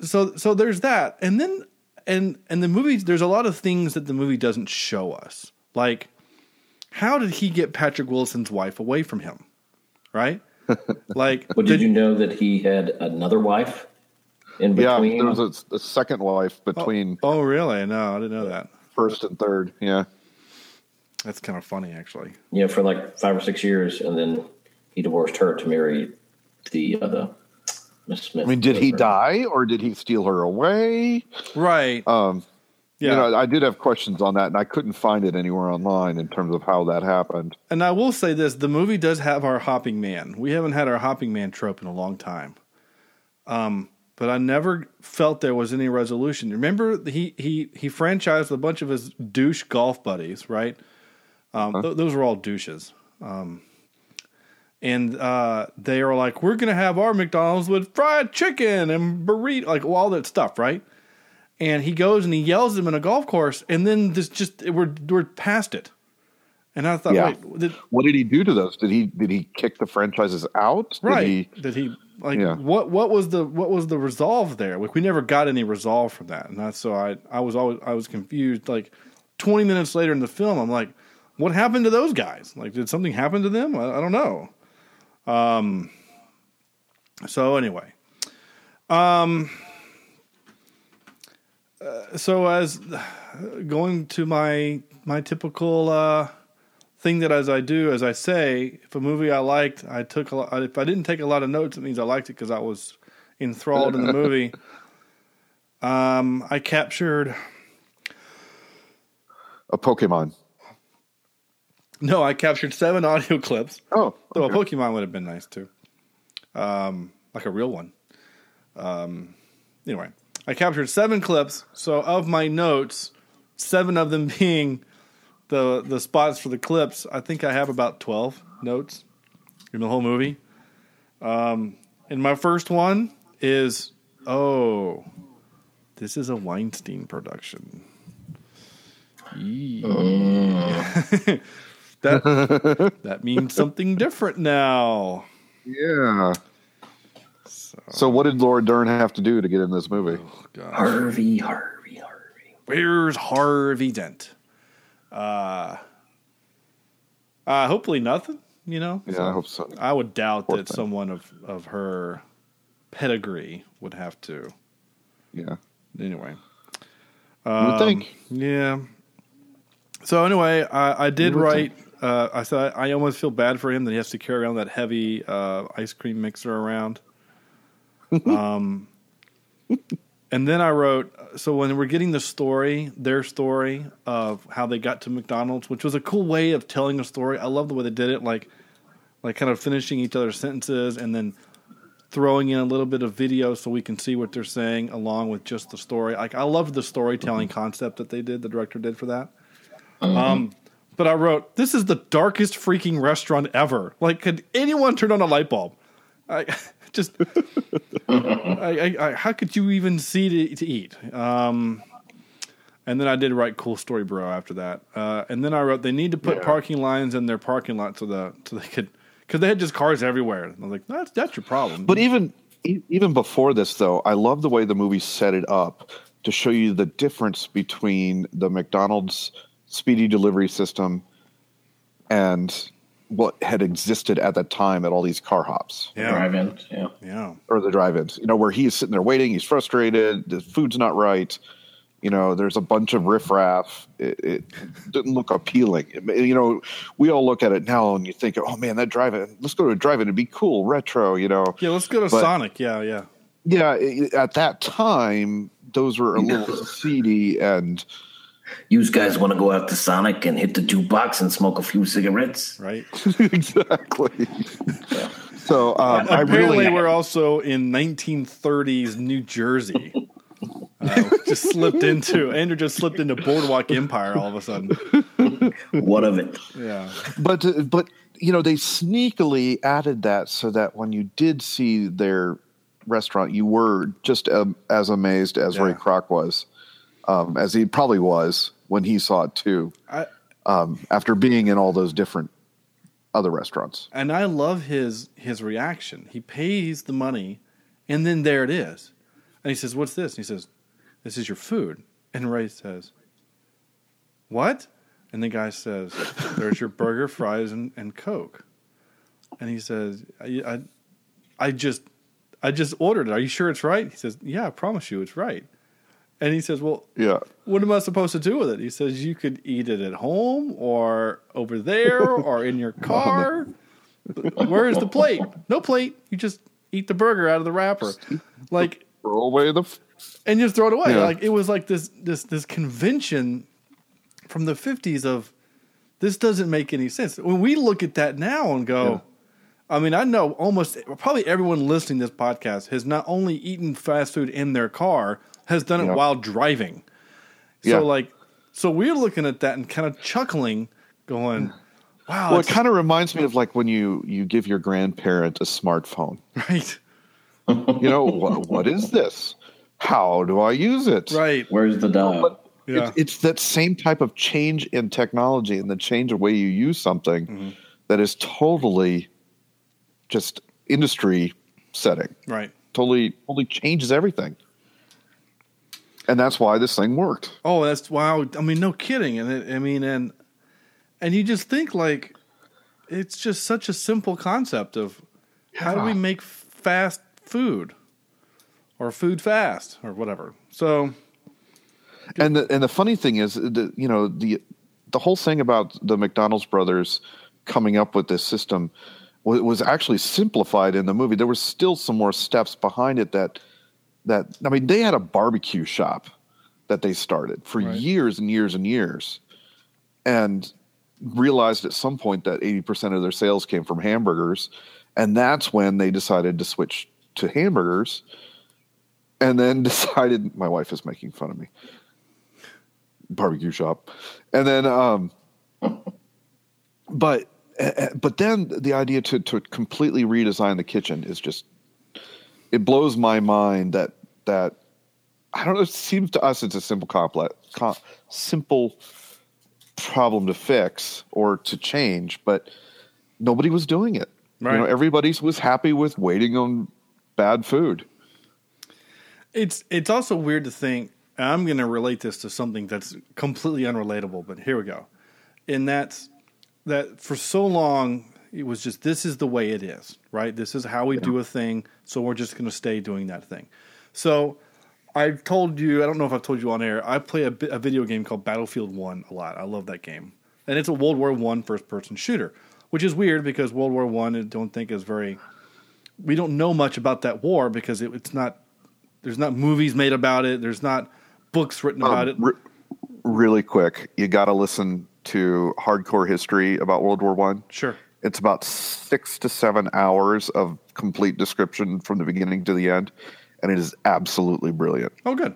D: so so there's that. And then and and the movie there's a lot of things that the movie doesn't show us. Like how did he get Patrick Wilson's wife away from him? Right? Like
F: But did you know that he had another wife in
E: Yeah,
F: between?
E: there was a, a second wife oh, between
D: Oh really? No, I didn't know that.
E: first and third. Yeah.
D: That's kind of funny actually.
F: you know, for like five or six years, and then he divorced her to marry the other Miss Smith.
E: I mean, did he
F: Or-
E: die or did he steal her away?
D: Right.
E: Um,
D: yeah.
E: You know, I did have questions on that, and I couldn't find it anywhere online in terms of how that happened.
D: And I will say this: the movie does have our hopping man. We haven't had our hopping man trope in a long time. Um, but I never felt there was any resolution. Remember, he he he franchised a bunch of his douche golf buddies, right? Um, th- those were all douches. Um, and uh, they are like, we're gonna have our McDonald's with fried chicken and burrito, like all that stuff, right? And he goes and he yells at them in a golf course, and then this just we're we're past it. And I thought,
E: Yeah.
D: did,
E: What did he do to those? Did he did he kick the franchises out? Did
D: right?
E: he-
D: Did he like
E: Yeah.
D: what? What was the what was the resolve there? Like we never got any resolve from that, and that's so I I was always I was confused. Like twenty minutes later in the film, I'm like, what happened to those guys? Like, did something happen to them? I, I don't know. Um. So anyway, um. uh, so as going to my my typical uh, thing that as I do, as I say, if a movie I liked, I took a lot. If I didn't take a lot of notes, it means I liked it because I was enthralled in the movie. Um, I captured.
E: a Pokemon?
D: No, I captured seven audio clips.
E: Oh,
D: Though
E: okay.
D: a Pokemon would have been nice too, um, like a real one. Um, anyway, I captured seven clips. So of my notes, seven of them being the the spots for the clips, I think I have about twelve notes in the whole movie. Um, and my first one is, oh, this is a Weinstein production. Yee. that that means something different now.
E: Yeah. So, what did Laura Dern have to do to get in this movie?
D: God.
F: Harvey, Harvey, Harvey.
D: Where's Harvey Dent? Uh, uh, hopefully nothing. You know.
E: Yeah, I hope so.
D: I would doubt
E: Poor
D: that
E: thing.
D: someone of of her pedigree would have to.
E: Yeah.
D: Anyway.
E: You
D: Um,
E: think.
D: Yeah. So anyway, I, I did
E: You would
D: write. Uh, I thought I almost feel bad for him that he has to carry around that heavy uh, ice cream mixer around. um, and then I wrote. So when we're getting the story, their story of how they got to McDonald's, which was a cool way of telling a story. I love the way they did it, like like kind of finishing each other's sentences and then throwing in a little bit of video so we can see what they're saying along with just the story. Like I loved the storytelling concept that they did, the director did for that. Um, but I wrote, "This is the darkest freaking restaurant ever. Like, could anyone turn on a light bulb? I just, I, I, I, how could you even see to, to eat?" Um, and then I did write "Cool Story, Bro" after that. Uh, and then I wrote, "They need to put parking lines in their parking lot so the so they could." Because they had just cars everywhere. And I was like, that's that's your problem.
E: But even even before this, though, I love the way the movie set it up to show you the difference between the McDonald's speedy delivery system and what had existed at that time at all these car hops
D: yeah,
F: Drive-ins, yeah.
D: yeah,
E: or the drive-ins. You know, where he's sitting there waiting, he's frustrated, the food's not right. You know, there's a bunch of riffraff. It, it didn't look appealing. It- you know, we all look at it now and you think, oh man, that drive-in. Let's go to a drive-in. It'd be cool, retro. You know,
D: yeah. Let's go to
E: But-
D: Sonic. Yeah, yeah.
E: yeah, i- at that time, those were a little seedy and
F: You guys want to go out to Sonic and hit the jukebox and smoke a few cigarettes?
D: Right.
E: exactly. So um, I
D: Apparently,
E: really,
D: we're also in 1930s New Jersey. Uh, just slipped into Andrew just slipped into Boardwalk Empire all of a sudden.
F: What of it?
D: Yeah,
E: but uh, but you know they sneakily added that so that when you did see their restaurant, you were just um, as amazed as Ray Kroc was, um, as he probably was when he saw it too.
D: I,
E: Um, after being in all those different other restaurants,
D: and I love his his reaction. He pays the money, and then there it is, and he says, "What's this?" And he says, "This is your food." And Ray says, "What?" And the guy says, "There's your burger, fries, and, and coke." And he says, I, "I, I just, I just ordered it. Are you sure it's right?" He says, "Yeah, I promise you, it's right." And he says, "Well,
E: yeah,
D: what am I supposed to do with it?" He says, "You could eat it at home, or over there, or in your oh, car." Where is the plate? No plate. You just eat the burger out of the wrapper, like,
E: throw away the. f-
D: and just throw it away.
E: Yeah.
D: Like it was like this this this convention from the fifties of this doesn't make any sense. When we look at that now and go, I mean, I know almost probably everyone listening to this podcast has not only eaten fast food in their car, has done it
E: Yeah.
D: while driving. So
E: Yeah.
D: like, so we're looking at that and kind of chuckling, going, "Wow,
E: Well, it kind of reminds me of like when you you give your grandparent a smartphone.
D: right,
E: You know what? What is this? How do I use it?
D: right,
F: Where's the dial?
D: yeah,
E: It's, it's that same type of change in technology and the change of way you use something
D: Mm-hmm.
E: that is totally just industry setting.
D: right."
E: Totally, totally changes everything. And that's why this thing worked.
D: Oh, that's wow. I mean, no kidding. And it, I mean, and and you just think like it's just such a simple concept of how do we make fast food or food fast or whatever. So
E: And the and the funny thing is, uh, the you know the the whole thing about the McDonald's brothers coming up with this system was, was actually simplified in the movie. There was still some more steps behind it that that I mean they had a barbecue shop that they started for
D: Right.
E: years and years and years, and realized at some point that eighty percent of their sales came from hamburgers, and that's when they decided to switch to hamburgers. And then decided, my wife is making fun of me barbecue shop, and then um, but uh, but then the idea to to completely redesign the kitchen is just it blows my mind that that I don't know. It seems to us it's a simple complex, com, simple problem to fix or to change, but nobody was doing it.
D: Right.
E: You know, everybody was happy with waiting on bad food.
D: It's it's also weird to think. I'm going to relate this to something that's completely unrelatable, but here we go. And that's that for so long it was just this is the way it is, right? This is how we do a thing, so we're just going to stay doing that thing. So I've told you, I don't know if I've told you on air. I play a, a video game called Battlefield One a lot. I love that game, and it's a World War One first person shooter, which is weird because World War One I don't think is very. We don't know much about that war because it, it's not. There's not movies made about it. There's not books written about it.
E: Um, re- really quick, you got to listen to hardcore history about World War One.
D: Sure.
E: It's about six to seven hours of complete description from the beginning to the end, and it is absolutely brilliant.
D: Oh, good.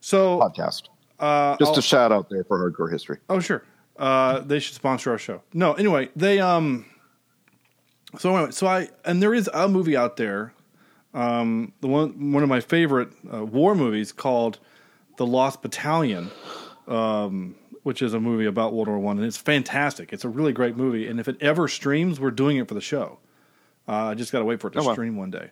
D: So,
E: Podcast.
D: uh,
E: Just
D: I'll-
E: a shout out there for hardcore history.
D: Oh sure. Uh, they should sponsor our show. No, anyway, they um. So anyway, so I and there is a movie out there, um, the one one of my favorite uh, war movies called The Lost Battalion, um, which is a movie about World War One, and it's fantastic. It's a really great movie, and if it ever streams, we're doing it for the show. Uh, I just got to wait for it to
E: Oh, wow.
D: stream one day.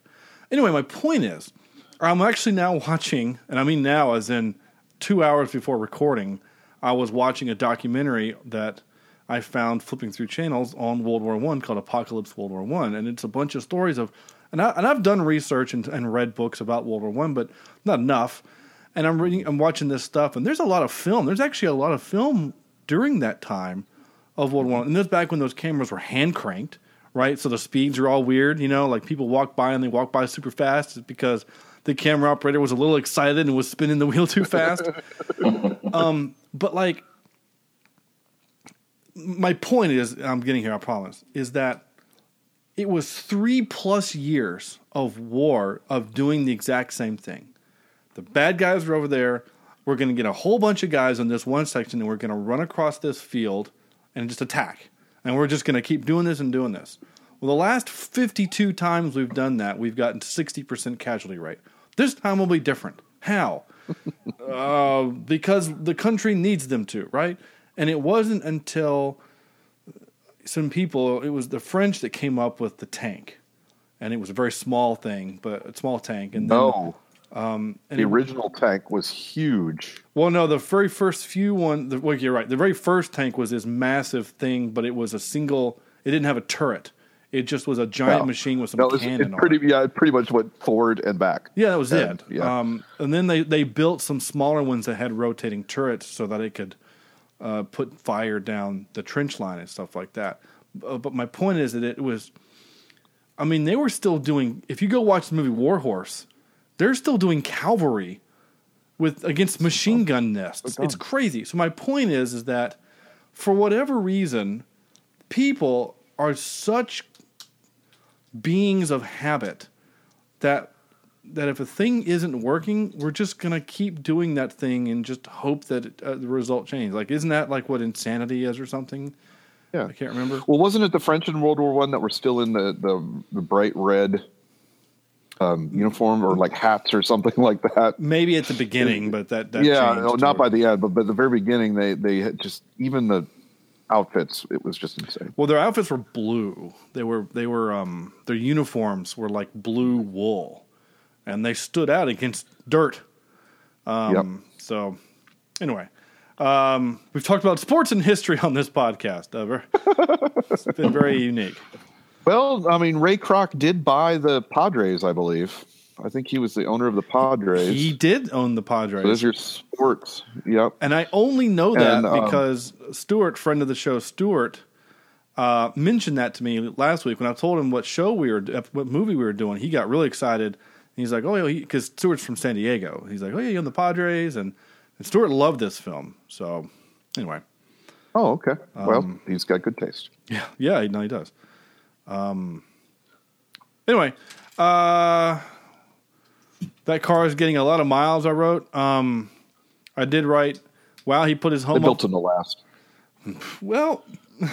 D: Anyway, my point is, I'm actually now watching, and I mean now, as in two hours before recording, I was watching a documentary that I found flipping through channels on World War One called Apocalypse World War One, and it's a bunch of stories of, and I and I've done research and, and read books about World War One, but not enough. And I'm reading, I'm watching this stuff, and there's a lot of film. There's actually a lot of film during that time of World War and that's back when those cameras were hand cranked, right? So the speeds are all weird, you know, like people walk by and they walk by super fast because the camera operator was a little excited and was spinning the wheel too fast. um, but like, my point is, I'm getting here, I promise, is that it was three plus years of war of doing the exact same thing. The bad guys are over there. We're going to get a whole bunch of guys in this one section, and we're going to run across this field and just attack. And we're just going to keep doing this and doing this. Well, the last 52 times we've done that, we've gotten 60% casualty rate. This time will be different. How? uh, because the country needs them to, right? And it wasn't until some people, it was the French that came up with the tank. And it was a very small thing, but a small tank. And then,
E: No,
D: and
E: the original tank was huge.
D: well, no, the very first few one. The, well, you're right. The very first tank was this massive thing, but it was a single. It didn't have a turret. It just was a giant
E: No.
D: machine with some
E: No,
D: cannon
E: it
D: on
E: pretty
D: it.
E: yeah, it pretty much went forward and back.
D: Yeah, that was
E: and-
D: it.
E: yeah.
D: Um, and then they, they built some smaller ones that had rotating turrets so that it could uh, put fire down the trench line and stuff like that. Uh, but my point is that it was. I mean, they were still doing. If you go watch the movie War Horse, they're still doing cavalry with against machine gun nests. It's crazy. So my point is, is that for whatever reason, people are such beings of habit that that if a thing isn't working, we're just gonna keep doing that thing and just hope that it, uh, the result changes. Like, isn't that like what insanity is or something?
E: Yeah.
D: I can't remember.
E: Well, wasn't it the French in World War One that were still in the the, the bright red um, uniform or like hats or something like that?
D: Maybe at the beginning, but that, that
E: yeah, no, not by the end, but by the very beginning, they they had just even the outfits. It was just insane.
D: Well, their outfits were blue. They were they were um their uniforms were like blue wool, and they stood out against dirt. Um,
E: Yep.
D: So, anyway, um, we've talked about sports and history on this podcast. Ever, it's been very unique.
E: Well, I mean, Ray Kroc did buy the Padres, I believe. I think he was the owner of the Padres.
D: He did own the
E: So
D: Padres.
E: Those are sports. Yep.
D: And I only know that
E: And, um,
D: because Stuart, friend of the show, Stuart, uh, mentioned that to me last week when I told him what show we were, what movie we were doing. He got really excited. And he's like, "Oh yeah," because Stuart's from San Diego. He's like, "Oh yeah, you on the Padres," and, and Stuart loved this film. So anyway,
E: Oh, okay.
D: Um,
E: well, he's got good taste.
D: yeah, yeah, no, he does. Um, anyway, uh, that car is getting a lot of miles. I wrote. Um, I did write. Wow, he put his
E: They
D: home up
E: built him to last.
D: Well, yeah,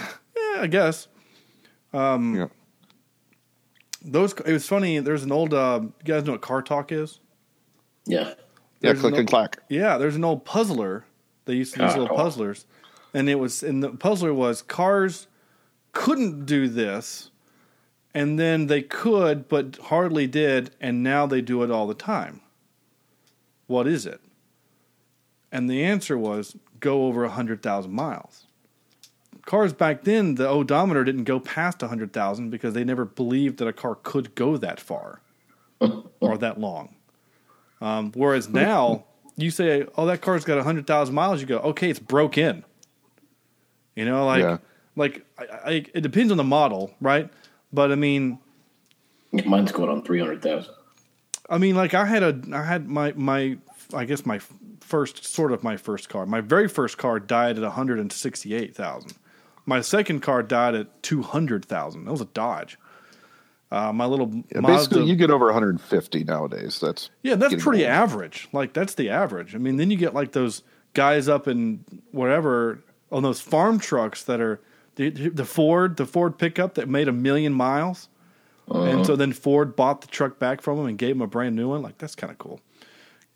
D: I guess
E: yeah.
D: those. It was funny. There's an old. Uh, you guys know what car talk is?
F: Yeah.
E: Yeah, click
D: no-
E: and clack.
D: Yeah, there's an old puzzler. They used to use little puzzlers, and it was and the puzzler was cars couldn't do this, and then they could but hardly did, and now they do it all the time. What is it? And the answer was go over hundred thousand miles. Cars back then, the odometer didn't go past hundred thousand because they never believed that a car could go that far or that long. Um, whereas now, you say, "Oh, that car's got hundred thousand miles," you go, "Okay, it's broke in." You know, like,
E: Yeah.
D: like I, I, it depends on the model, right? But I mean,
F: Mine's going on 300,000.
D: I mean, like I had a, I had my my, I guess my first sort of my first car. My very first car died at one hundred and sixty eight thousand. My second car died at two hundred thousand. That was a Dodge. Uh, my little
E: Yeah,
D: Mazda.
E: basically, you get over 150 nowadays. That's
D: Yeah, that's pretty
E: old.
D: average. Like that's the average. I mean, then you get like those guys up in whatever on those farm trucks that are the, the Ford, the Ford pickup that made a million miles, and so then Ford bought the truck back from him and gave him a brand new one. Like that's kind of cool.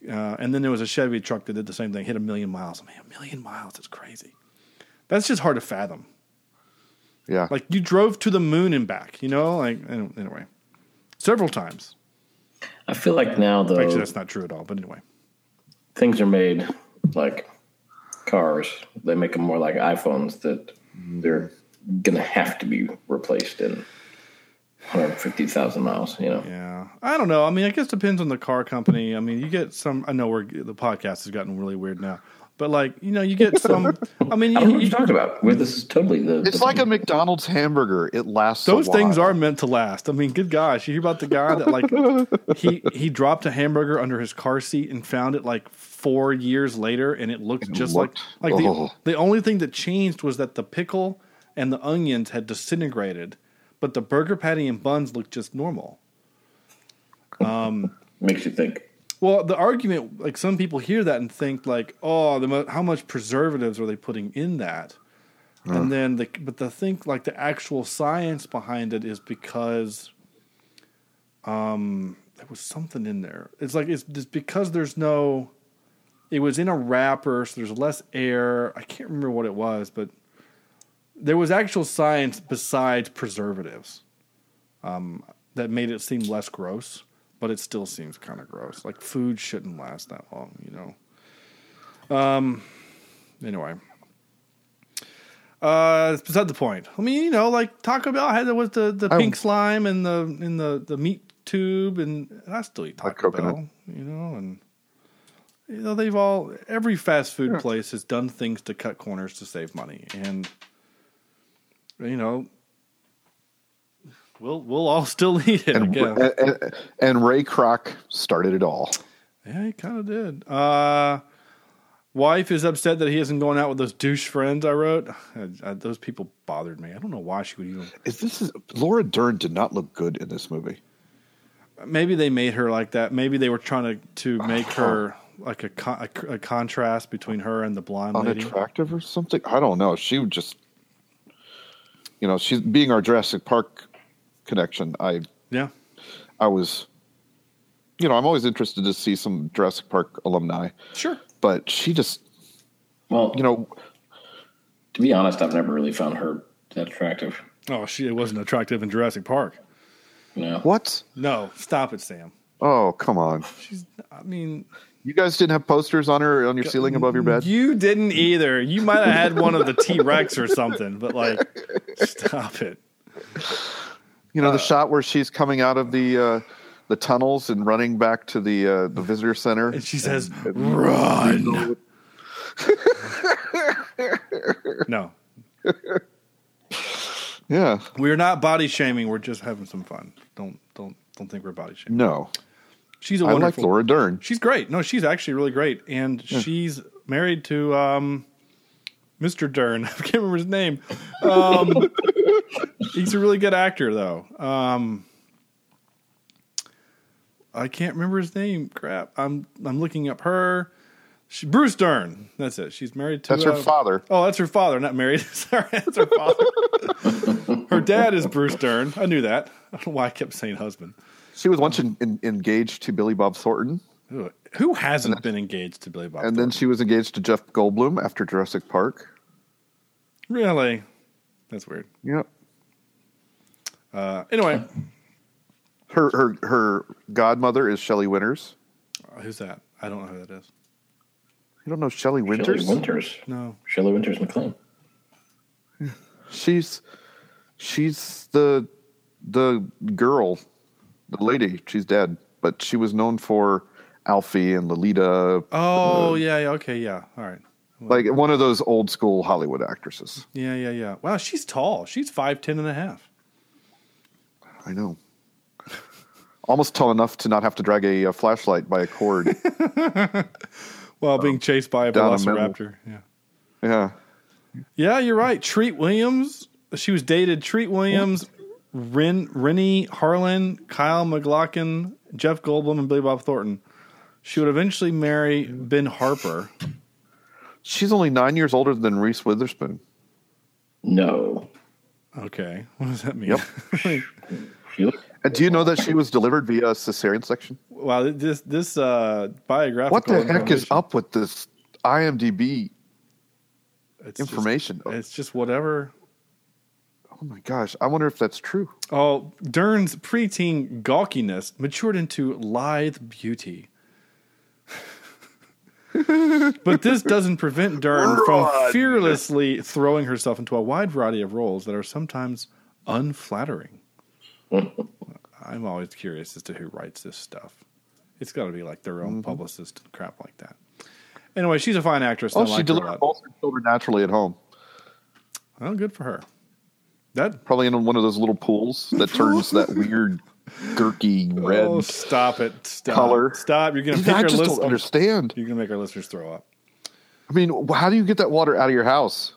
D: Uh, and then there was a Chevy truck that did the same thing, hit a million miles. Man, a million miles is crazy. That's just hard to fathom.
E: Yeah,
D: Like you drove to the moon and back, you know. Like anyway, several times.
F: I feel like now, though,
D: Actually, that's not true at all. But anyway.
F: things are made like cars. They make them more like iPhones that they're going to have to be replaced in 150,000 miles, you know?
D: Yeah, I don't know. I mean, I guess it depends on the car company. I mean, you get some. I know we're the podcast has gotten really weird now, but like you know, you get some. I mean,
F: I don't know
D: you,
F: what
D: you,
F: you're talking about. Well, this is totally the.
E: it's
F: the-
E: like a McDonald's hamburger. It lasts. a
D: those things are meant to last. I mean, good gosh, you hear about the guy that like he he dropped a hamburger under his car seat and found it like four years later, and it looked
E: It
D: just
E: looked-
D: like like
E: oh.
D: the the only thing that changed was that the pickle and the onions had disintegrated, but the burger patty and buns looked just normal.
F: Um, makes you think.
D: Well, the argument, like some people hear that and think, like, oh, the how much preservatives are they putting in that? And then, the, but the think, like, the actual science behind it is because, um, there was something in there. It's like it's, it's because there's no, it was in a wrapper, so there's less air. I can't remember what it was, but there was actual science besides preservatives, um, that made it seem less gross but it still seems kind of gross. Like food shouldn't last that long, you know. Um. Anyway. Uh, it's beside the point. I mean, you know, like Taco Bell had it with the, the pink slime and the in the, the meat tube, and I still eat Taco
E: coconut.
D: Bell. You know, and you know they've all every fast food place has done things to cut corners to save money, and you know, we'll we'll all still need it. I
E: And, and, and Ray Kroc started it all.
D: Yeah, he kind of did. Uh, wife is upset that he isn't going out with those douche friends I wrote. Uh, those people bothered me. I don't know why she would even.
E: Is this is, Laura Dern did not look good in this movie.
D: Maybe they made her like that. Maybe they were trying to to make her like a, con- a, a contrast between her and the blonde lady.
E: Unattractive or something? I don't know. She would just, you know, she's being our Jurassic Park connection. I
D: Yeah,
E: I was, you know, I'm always interested to see some Jurassic Park alumni,
D: sure.
E: but she just,
F: Well,
E: you know,
F: to be honest, I've never really found her that attractive.
D: Oh, she wasn't attractive in Jurassic Park.
F: You know?
E: what?
D: No, stop it, Sam.
E: Oh, come on.
D: She's. I mean,
E: You guys didn't have posters on her on your ceiling above your bed?
D: You didn't either. You might have had one of the T Rex or something, but like, stop it.
E: You know the shot where she's coming out of the uh, the tunnels and running back to the uh, the visitor center.
D: And she says, "Run." no,
E: Yeah,
D: we're not body shaming. We're just having some fun. Don't don't don't think we're body shaming.
E: no,
D: She's a
E: I like
D: wonderful.
E: Laura Dern.
D: She's great. No, she's actually really great, and she's married to um, Mr. Dern. I can't remember his name. Um, he's a really good actor, though. Um, I can't remember his name. Crap. I'm I'm looking up her. She, Bruce Dern. That's it. She's married to.
E: That's her
D: uh,
E: father.
D: Oh, that's her father, not married. Sorry, that's her father. her dad is Bruce Dern. I knew that. I don't know why I kept saying husband.
E: She was once in, in, engaged to Billy Bob Thornton,
D: Who- Who hasn't been engaged to Billy Bob?
E: and then she was engaged to Jeff Goldblum after Jurassic Park.
D: really, that's weird.
E: Yep.
D: Uh, anyway,
E: Her her her godmother is Shelley Winters.
D: who's that? I don't know who that is.
E: You don't know Shelley Winters?
F: Shelley Winters.
D: No.
F: Shelley Winters McLean.
E: She's she's the the girl, the lady. She's dead, but she was known for Alfie and Lolita,
D: Oh yeah, yeah. Okay, yeah. All right.
E: like one of those old school Hollywood actresses.
D: Yeah, yeah, yeah. Wow, she's tall. She's five ten and a half.
E: I know. Almost tall enough to not have to drag a, uh flashlight by a cord.
D: While being chased by a
E: a
D: velociraptor. Yeah.
E: yeah.
D: Yeah, you're right. Treat Williams. She was dated Treat Williams, Ren, Renny Harlin, Kyle MacLachlan, Jeff Goldblum, and Billy Bob Thornton. She would eventually marry Ben Harper.
E: She's only nine years older than Reese Witherspoon.
F: No.
D: Okay, what does that mean?
E: Yep.
F: She
E: And do you know that she was delivered via cesarean section?
D: wow, this this uh, biographical.
E: What the heck is up with this IMDb
D: It's just-
E: information?
D: it's just whatever.
E: oh my gosh, I wonder if that's true.
D: Oh, Dern's preteen gawkiness matured into lithe beauty. but this doesn't prevent Dern from fearlessly throwing herself into a wide variety of roles that are sometimes unflattering. I'm always curious as to who writes this stuff. It's got to be like their own mm-hmm. publicist and crap like that. Anyway, she's a fine actress.
E: Oh,
D: I
E: she
D: like
E: delivered both her children naturally at home.
D: Well, good for her. That
E: Probably in one of those little pools that turns that weird, gurky red.
D: Oh, stop it! Stop!
E: color.
D: Stop! You're gonna
E: I
D: make our
E: just don't understand.
D: You're gonna make our listeners throw up.
E: I mean, how do you get that water out of your house?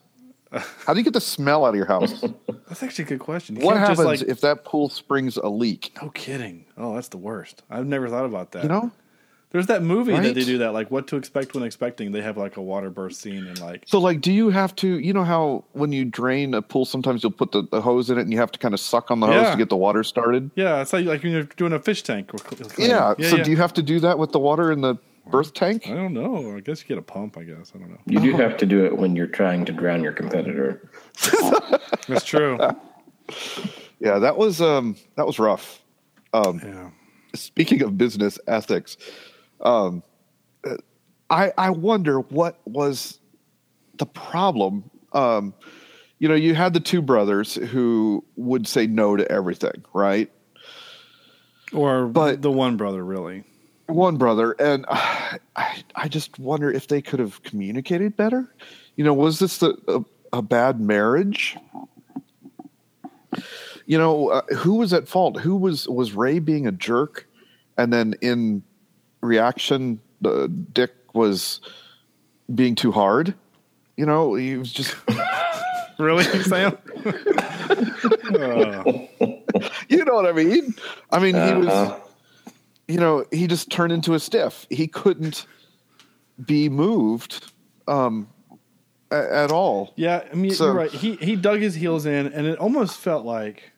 E: How do you get the smell out of your house?
D: That's actually a good question. You
E: what happens
D: like,
E: if that pool springs a leak?
D: no kidding. Oh, that's the worst. I've never thought about that.
E: You know?
D: There's that movie that they do that, like what to expect when expecting. They have like a water burst scene and like
E: So, like, do you have to? You know how when you drain a pool, sometimes you'll put the, the hose in it and you have to kind of suck on the hose
D: Yeah.
E: to get the water started.
D: yeah, it's like like when you're doing a fish tank. or cl-
E: Yeah. so,
D: yeah.
E: do you have to do that with the water in the birth tank?
D: I don't know. I guess you get a pump. I guess I don't know.
F: You do have to do it when you're trying to drown your competitor.
D: That's true.
E: Yeah, that was um that was rough.
D: yeah.
E: Speaking of business ethics, um, I I wonder what was the problem. Um, you know, you had the two brothers who would say no to everything, right?
D: Or
E: But-
D: the one brother, really.
E: one brother and I, I just wonder if they could have communicated better you know was this the, a, a bad marriage you know uh, who was at fault who was was ray being a jerk and then in reaction uh, dick was being too hard you know he was just
D: Really, Sam? Uh,
E: you know what i mean i mean he was
F: Uh-huh.
E: you know, he just turned into a stiff. He couldn't be moved um, a- at all.
D: Yeah, I mean
E: So-
D: you're right. He he dug his heels in, and it almost felt like,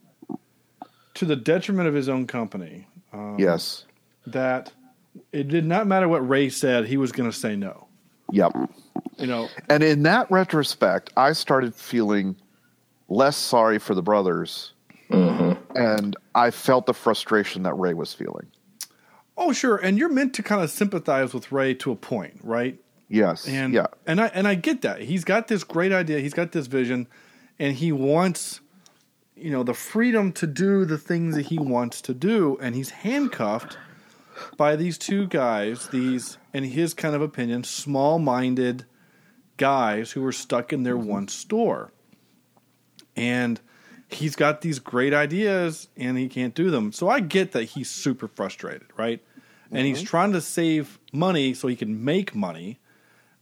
D: to the detriment of his own company, um,
E: Yes.
D: that it did not matter what Ray said. He was going to say no.
E: Yep.
D: You know,
E: And in that retrospect, I started feeling less sorry for the brothers, mm-hmm. and I felt the frustration that Ray was feeling.
D: oh sure, and you're meant to kind of sympathize with Ray to a point, right?
E: Yes.
D: And
E: yeah.
D: and I and I get that he's got this great idea, he's got this vision, and he wants, you know, the freedom to do the things that he wants to do, and he's handcuffed by these two guys, these, in his kind of opinion, small-minded guys who are stuck in their one store, and he's got these great ideas and he can't do them. So I get that he's super frustrated, right? And he's mm-hmm. trying to save money so he can make money.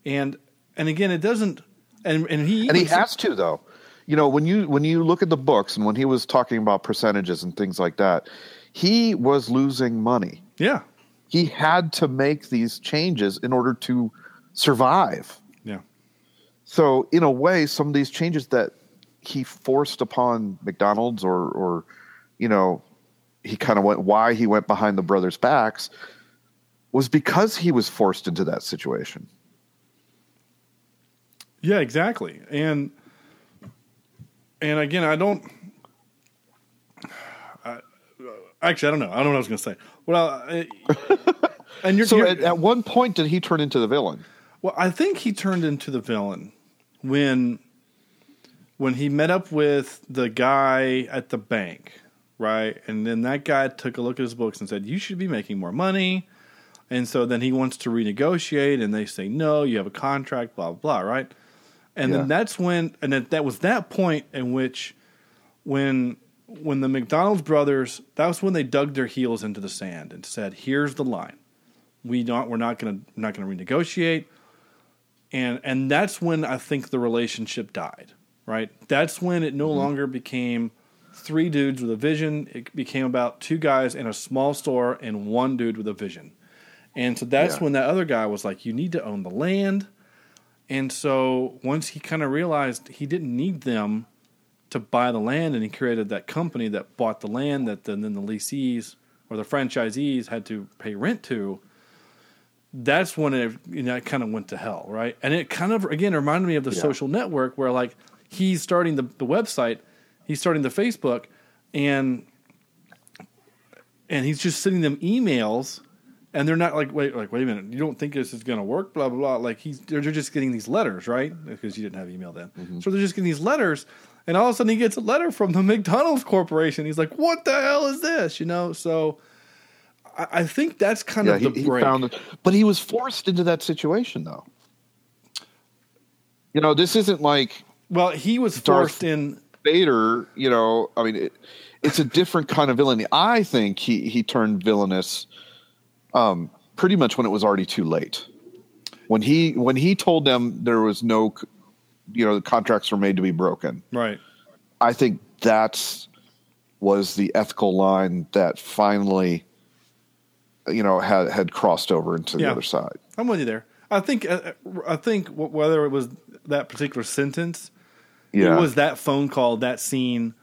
D: And and again, it doesn't. And and he
E: and he has to though you know when you when you look at the books and when he was talking about percentages and things like that he was losing money
D: yeah
E: he had to make these changes in order to survive.
D: Yeah.
E: So in a way, some of these changes that he forced upon McDonald's or or you know, he kind of went why he went behind the brothers' backs was because he was forced into that situation.
D: Yeah, exactly. And and again, I don't. I, actually, I don't know. I don't know what I was going to say. Well, I, uh, and you're,
E: So
D: you're-
E: at, at one point did he turn into the villain?
D: well, I think he turned into the villain when when he met up with the guy at the bank, right? And then that guy took a look at his books and said, "You should be making more money." And so then he wants to renegotiate, and they say, "No, you have a contract." Blah blah blah, right? And
E: Yeah.
D: then that's when, and that, that was that point in which, when when the McDonald's brothers, that was when they dug their heels into the sand and said, "Here's the line: we don't, we're not going to, not going to renegotiate." And and that's when I think the relationship died. Right? That's when it no mm-hmm. longer became three dudes with a vision. It became about two guys in a small store and one dude with a vision. And so that's
E: Yeah.
D: when that other guy was like, "You need to own the land." And so once he kind of realized he didn't need them to buy the land, and he created that company that bought the land that then, then the leasees or the franchisees had to pay rent to. That's when it you know it kind of went to hell, right? And it kind of again reminded me of the
E: Yeah.
D: social network where like he's starting the, the website, he's starting the Facebook, and and he's just sending them emails and they're not like wait like wait a minute you don't think this is going to work blah blah blah like he's they're, they're just getting these letters right because you didn't have email then
E: Mm-hmm.
D: so they're just getting these letters and all of a sudden he gets a letter from the mcdonald's corporation he's like what the hell is this you know so i, I think that's kind
E: Yeah,
D: of the
E: he
D: break
E: found but he was forced into that situation though. You know, this isn't like
D: well he was
E: Darth-
D: forced in
E: Vader, you know, I mean, it, it's a different kind of villainy. I think he he turned villainous, um, pretty much when it was already too late. When he when he told them there was no, you know, the contracts were made to be broken.
D: right
E: I think that's was the ethical line that finally, you know, had had crossed over into the other side.
D: i'm with you there i think uh, i think whether it was that particular sentence
E: Yeah,
D: It was that phone call, that scene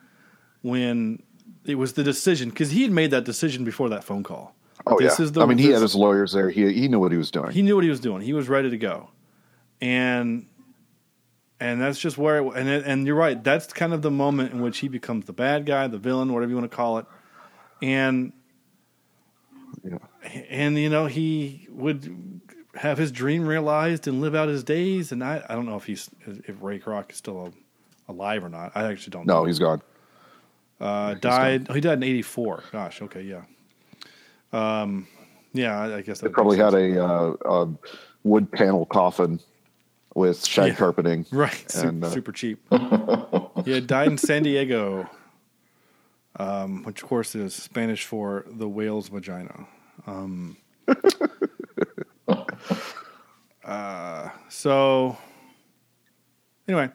D: when it was the decision because he had made that decision before that phone call.
E: Oh
D: This
E: yeah.
D: is the-
E: I mean, he
D: this-
E: had his lawyers there. He he knew what he was doing.
D: He knew what he was doing. He was ready to go, and and that's just where. It, and it, and you're right. That's kind of the moment in which he becomes the bad guy, the villain, whatever you want to call it, and
E: Yeah.
D: and you know he would have his dream realized and live out his days. And I I don't know if he's if Ray Kroc is still alive or not. I actually don't. know.
E: no, he's gone.
D: Uh, died. Oh, he died in '84. Gosh. Okay. Yeah. Um. Yeah. I, I guess
E: They probably had a, uh, a wood panel coffin with shag
D: Yeah.
E: carpeting.
D: right. Super,
E: and, uh,
D: super cheap. yeah. Died in San Diego. Um, which of course is Spanish for the whale's vagina. Um. uh. So. Anyway.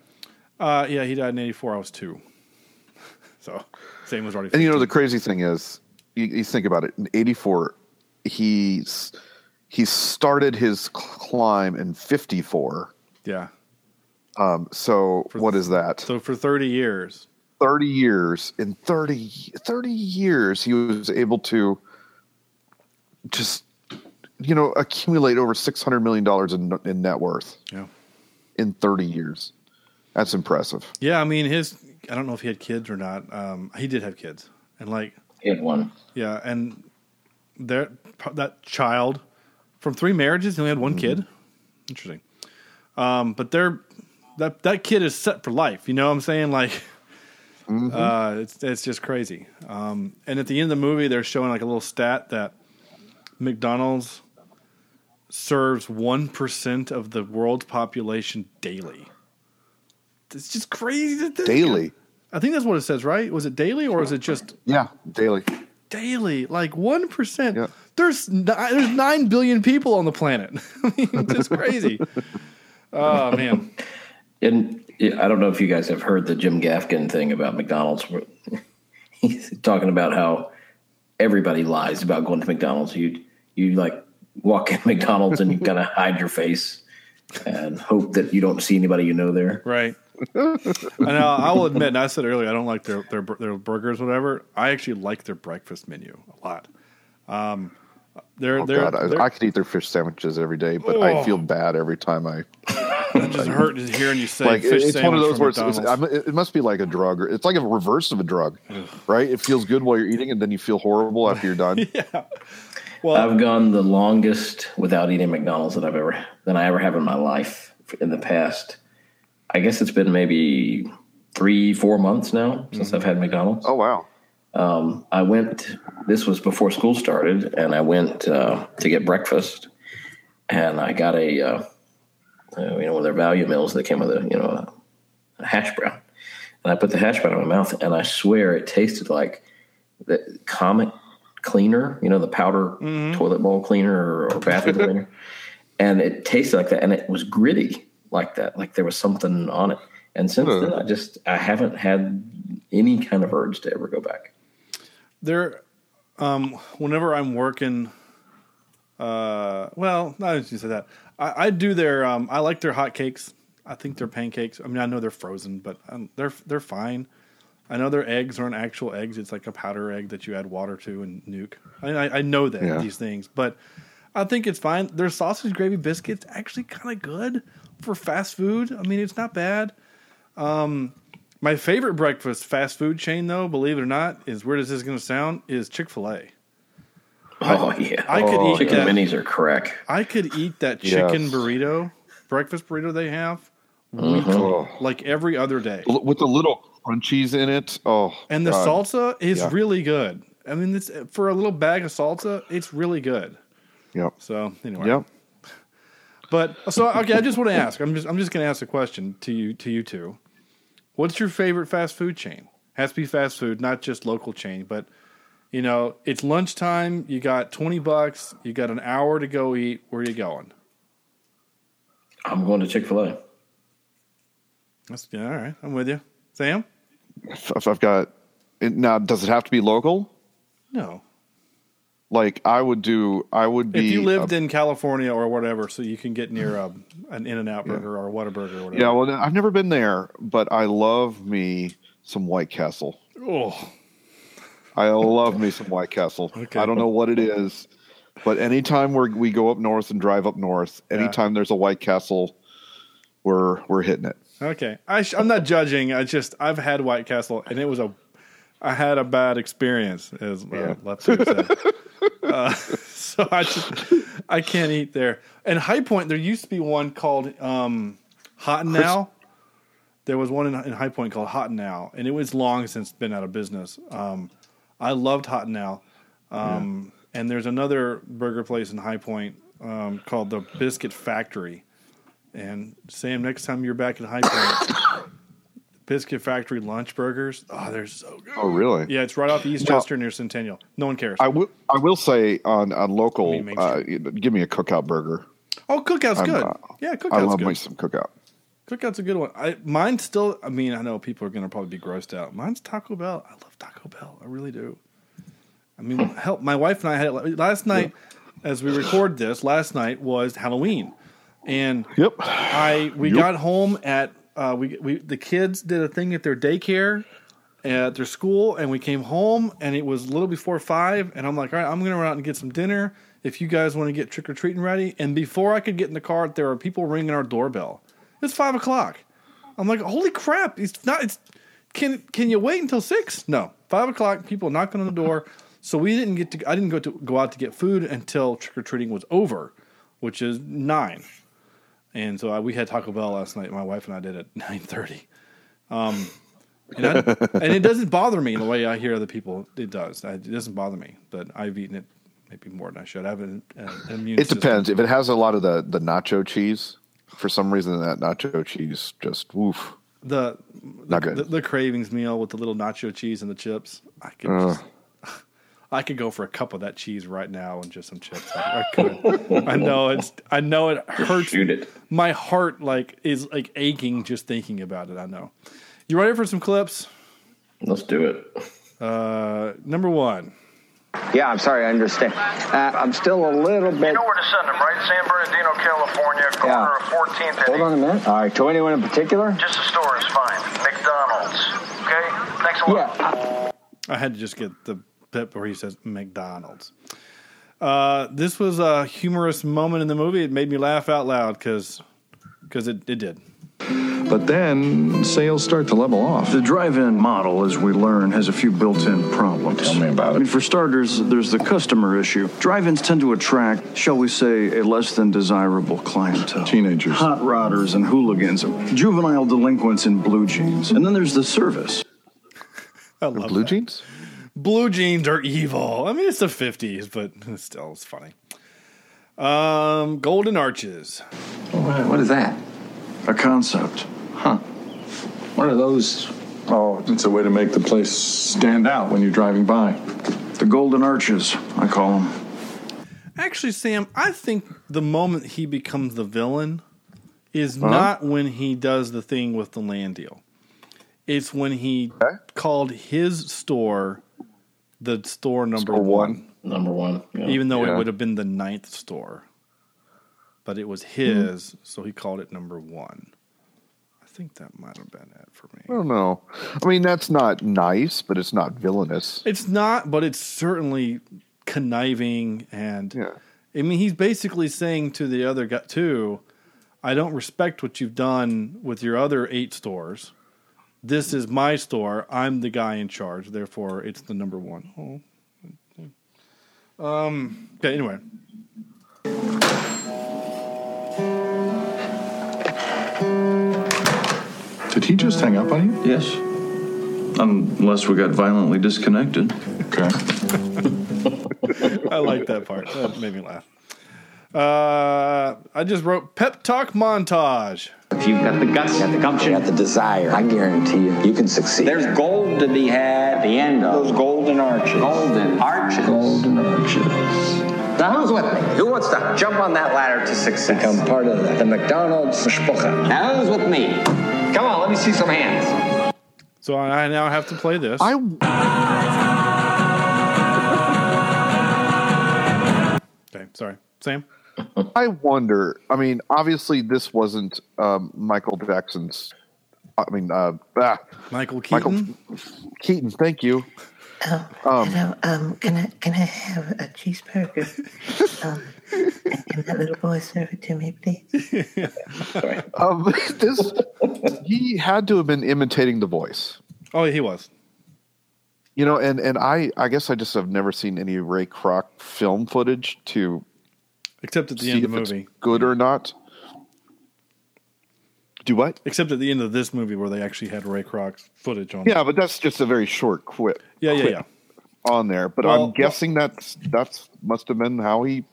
D: Uh. Yeah. He died in '84. I was two. so. Same was already.
E: And you know the crazy thing is, you, you think about it. In '84, he's he started his climb in '54.
D: Yeah.
E: Um, so what is that?
D: So for 30 years.
E: 30 years. In 30, 30 years, he was able to just you know accumulate over 600 million dollars in, in net worth
D: Yeah.
E: in 30 years. That's impressive.
D: Yeah, I mean his I don't know if he had kids or not. Um he did have kids. And like
F: He had one.
D: yeah, and there that child from three marriages he only had one kid. Interesting. Um but they're that that kid is set for life, you know what I'm saying? Like uh it's it's just crazy. Um and at the end of the movie they're showing like a little stat that McDonald's serves 1% of the world's population daily. It's just crazy.
E: Daily.
D: I think that's what it says, right? Was it daily or is it just
E: Yeah, daily.
D: daily? Like one percent.
E: Yeah.
D: There's there's nine billion people on the planet. I mean, it's just crazy. oh man,
F: And I don't know if you guys have heard the Jim Gaffigan thing about McDonald's. He's talking about how everybody lies about going to McDonald's. You you like walk in McDonald's and you kind of hide your face and hope that you don't see anybody you know there.
D: Right. and I, I will admit, and I said earlier, I don't like their, their their burgers, whatever. I actually like their breakfast menu a lot. Um, they're
E: Oh,
D: they're,
E: God,
D: they're
E: I, I could eat their fish sandwiches every day, but I
D: Oh.
E: feel bad every time I
D: it just hurt just hearing you say
E: like.
D: fish
E: It's one of those
D: from
E: where it's, it's, it must be like a drug, or it's like a reverse of a drug, right? It feels good while you're eating, and then you feel horrible after you're done.
D: yeah well,
F: I've gone the longest without eating McDonald's that I've ever than I ever have in my life in the past. I guess it's been maybe three, four months now since mm-hmm. I've had McDonald's.
E: Oh wow!
F: I went. This was before school started, and I went uh, to get breakfast, and I got a uh, uh, you know one of their value meals that came with a you know a, a hash brown, and I put the hash brown in my mouth, and I swear it tasted like the Comet cleaner, you know the powder toilet bowl cleaner or, or bathroom cleaner, and it tasted like that, and it was gritty like that, like there was something on it. And since then, I just I haven't had any kind of urge to ever go back.
D: They're um, whenever I'm working. Uh, well, not as you said that. I, I do their. Um, I like their hot cakes. I think they're pancakes. I mean, I know they're frozen, but um, they're they're fine. I know their eggs aren't actual eggs. It's like a powder egg that you add water to and nuke. I, I, I know that
E: Yeah.
D: these things, but I think it's fine. Their sausage gravy biscuits actually kind of good for fast food. I mean, it's not bad. Um, my favorite breakfast fast food chain, though, believe it or not, is weird as this is going to sound, is Chick Fil A.
F: Oh yeah,
D: I could oh, eat
F: chicken
D: that.
F: minis are crack.
D: I could eat that chicken
E: Yes.
D: burrito, breakfast burrito they have, mm-hmm.
E: Oh.
D: like every other day.
E: L- With the little crunchies in it. Oh,
D: And the
E: God.
D: salsa is
E: Yeah.
D: really good. I mean, it's, for a little bag of salsa, it's really good.
E: Yep.
D: So anyway,
E: Yep.
D: but so okay, I just want to ask. I'm just I'm just going to ask a question to you to you two. What's your favorite fast food chain? Has to be fast food, not just local chain, but you know, it's lunchtime. You got twenty bucks. You got an hour to go eat. Where are you going?
F: I'm going to Chick Fil A.
D: That's yeah, all right. I'm with you, Sam.
E: If, if I've got now, does it have to be local?
D: No,
E: Like I would do. I would be.
D: if you lived
E: uh,
D: in California or whatever, so you can get near a, an In and Out burger or a Whataburger or whatever.
E: yeah, well, I've never been there, but I love me some White Castle.
D: Oh,
E: I love me some White Castle.
D: Okay.
E: I don't know what it is, but anytime we we go up north and drive up north, anytime there's a White Castle, we're we're hitting it.
D: Okay, I sh- I'm not judging. I just I've had White Castle and it was a I had a bad experience, as uh,
E: Yeah.
D: said. uh, so I just I can't eat there. And High Point, there used to be one called um, Hot Now. There was one in, in High Point called Hot and Now, and it was long since been out of business. Um, I loved Hot and Now. Um, And there's another burger place in High Point um, called the Biscuit Factory. And Sam, next time you're back in High Point, Biscuit Factory lunch burgers. Oh, they're so good.
E: Oh, really?
D: Yeah, it's right off East Chester near Centennial. No one cares.
E: I will. I will say on on local,
D: I
E: uh, give me a cookout burger.
D: oh, Cookout's
E: I'm,
D: good.
E: uh,
D: yeah,
E: I
D: Cookout's
E: love
D: good.
E: me some cookout.
D: Cookout's a good one. I mine still. I mean, I know people are going to probably be grossed out. Mine's Taco Bell. I love Taco Bell. I really do. I mean, help. My wife and I had it last night. As we record this, last night was Halloween, and
E: Yep.
D: I we
E: Yep.
D: got home at uh, we we the kids did a thing at their daycare at their school, and we came home and it was a little before five, and I'm like, all right, I'm gonna run out and get some dinner. If you guys want to get trick or treating ready, and before I could get in the car, there were people ringing our doorbell. It's five o'clock. I'm like, holy crap! It's not. It's can can you wait until six? No, five o'clock. People knocking on the door. So we didn't get to. I didn't go to go out to get food until trick or treating was over, which is nine. And so I, we had Taco Bell last night. My wife and I did at nine thirty. Um, and, and it doesn't bother me in the way I hear other people. It does. I, it doesn't bother me, but I've eaten it maybe more than I should. I have an, an immune.
E: It
D: system.
E: depends. If it has a lot of the the nacho cheese, for some reason that nacho cheese just woof.
D: The
E: Not good.
D: the, the cravings meal with the little nacho cheese and the chips. I could
E: Ugh.
D: just, I could go for a cup of that cheese right now and just some chips. I, I could. I know it's. I know it hurts.
F: Shoot it.
D: My heart like is like aching just thinking about it. I know. You ready for some clips?
F: Let's do it.
D: Uh, number one.
G: Yeah, I'm sorry, I understand. Uh, I'm still a little bit.
H: You know where to send them, right? San Bernardino, California, corner
G: Yeah.
H: of 14th
G: Hold on a minute. All right, to anyone in particular?
H: Just the store is fine. McDonald's. Okay? Thanks a lot.
G: Yeah.
D: I had to just get the bit where he says McDonald's. Uh, this was a humorous moment in the movie. It made me laugh out loud because it, it did.
I: But then sales start to level off.
J: The drive-in model, as we learn, has a few built-in problems.
I: Tell me about
J: I mean,
I: it.
J: for starters, there's the customer issue. Drive-ins tend to attract, shall we say, a less than desirable clientele.
I: Teenagers.
J: Hot rodders and hooligans, juvenile delinquents in blue jeans. And then there's the service.
D: I love
E: Blue
D: that.
E: jeans?
D: Blue jeans are evil. I mean, it's the 50s, but still, it's funny. Um, Golden Arches.
A: What is that?
J: A concept.
A: Huh. What are those?
I: Oh, it's a way to make the place stand out when you're driving by.
J: The Golden Arches, I call them.
D: Actually, Sam, I think the moment he becomes the villain is not when he does the thing with the land deal. It's when he
E: Okay.
D: called his store the store number
E: Store
D: one,
E: one.
F: Number one. Yeah.
D: even though it would have been the ninth store. But it was his, so he called it number one. I think that might have been it for me.
E: I
D: me.
E: don't know. I mean, that's not nice, but it's not villainous.
D: It's not, but it's certainly conniving and
E: Yeah.
D: I mean, he's basically saying to the other guy too, I don't respect what you've done with your other eight stores. This is my store. I'm the guy in charge. Therefore, it's the number one. Oh. Um. Okay. Anyway,
I: Did he just hang up on you?
J: Yes. Unless we got violently disconnected.
I: Okay.
D: I like that part. That made me laugh. Uh, I just wrote pep talk montage.
K: If you've got the guts, you got the gumption, you got the desire, I guarantee you, you can succeed. There's gold to be had at the end of those golden arches. Golden arches. Golden arches. Now who's with me? Who wants to jump on that ladder to success? Become part of the, the McDonald's mishpucha. Now who's with me? Come on, let me see some hands.
D: So I now have to play this.
E: I
D: okay. Sorry, Sam.
E: I wonder. I mean, obviously, this wasn't um, Michael Jackson's. I mean, uh, ah,
D: Michael Keaton.
E: Michael Keaton. Thank you.
L: Oh,
E: Um,
L: hello. Um, can I can I have a cheeseburger? um, and can that little boy serve it to me, please?
E: Um, this he had to have been imitating the voice.
D: Oh, he was.
E: You know, and and I I guess I just have never seen any Ray Kroc film footage to
D: Except at the end of the movie.
E: good or not. Do what?
D: Except at the end of this movie where they actually had Ray Kroc's footage on.
E: Yeah, but that's just a very short quip.
D: Yeah, yeah, yeah.
E: On there, but
D: Well,
E: I'm guessing that's that's must have been how he.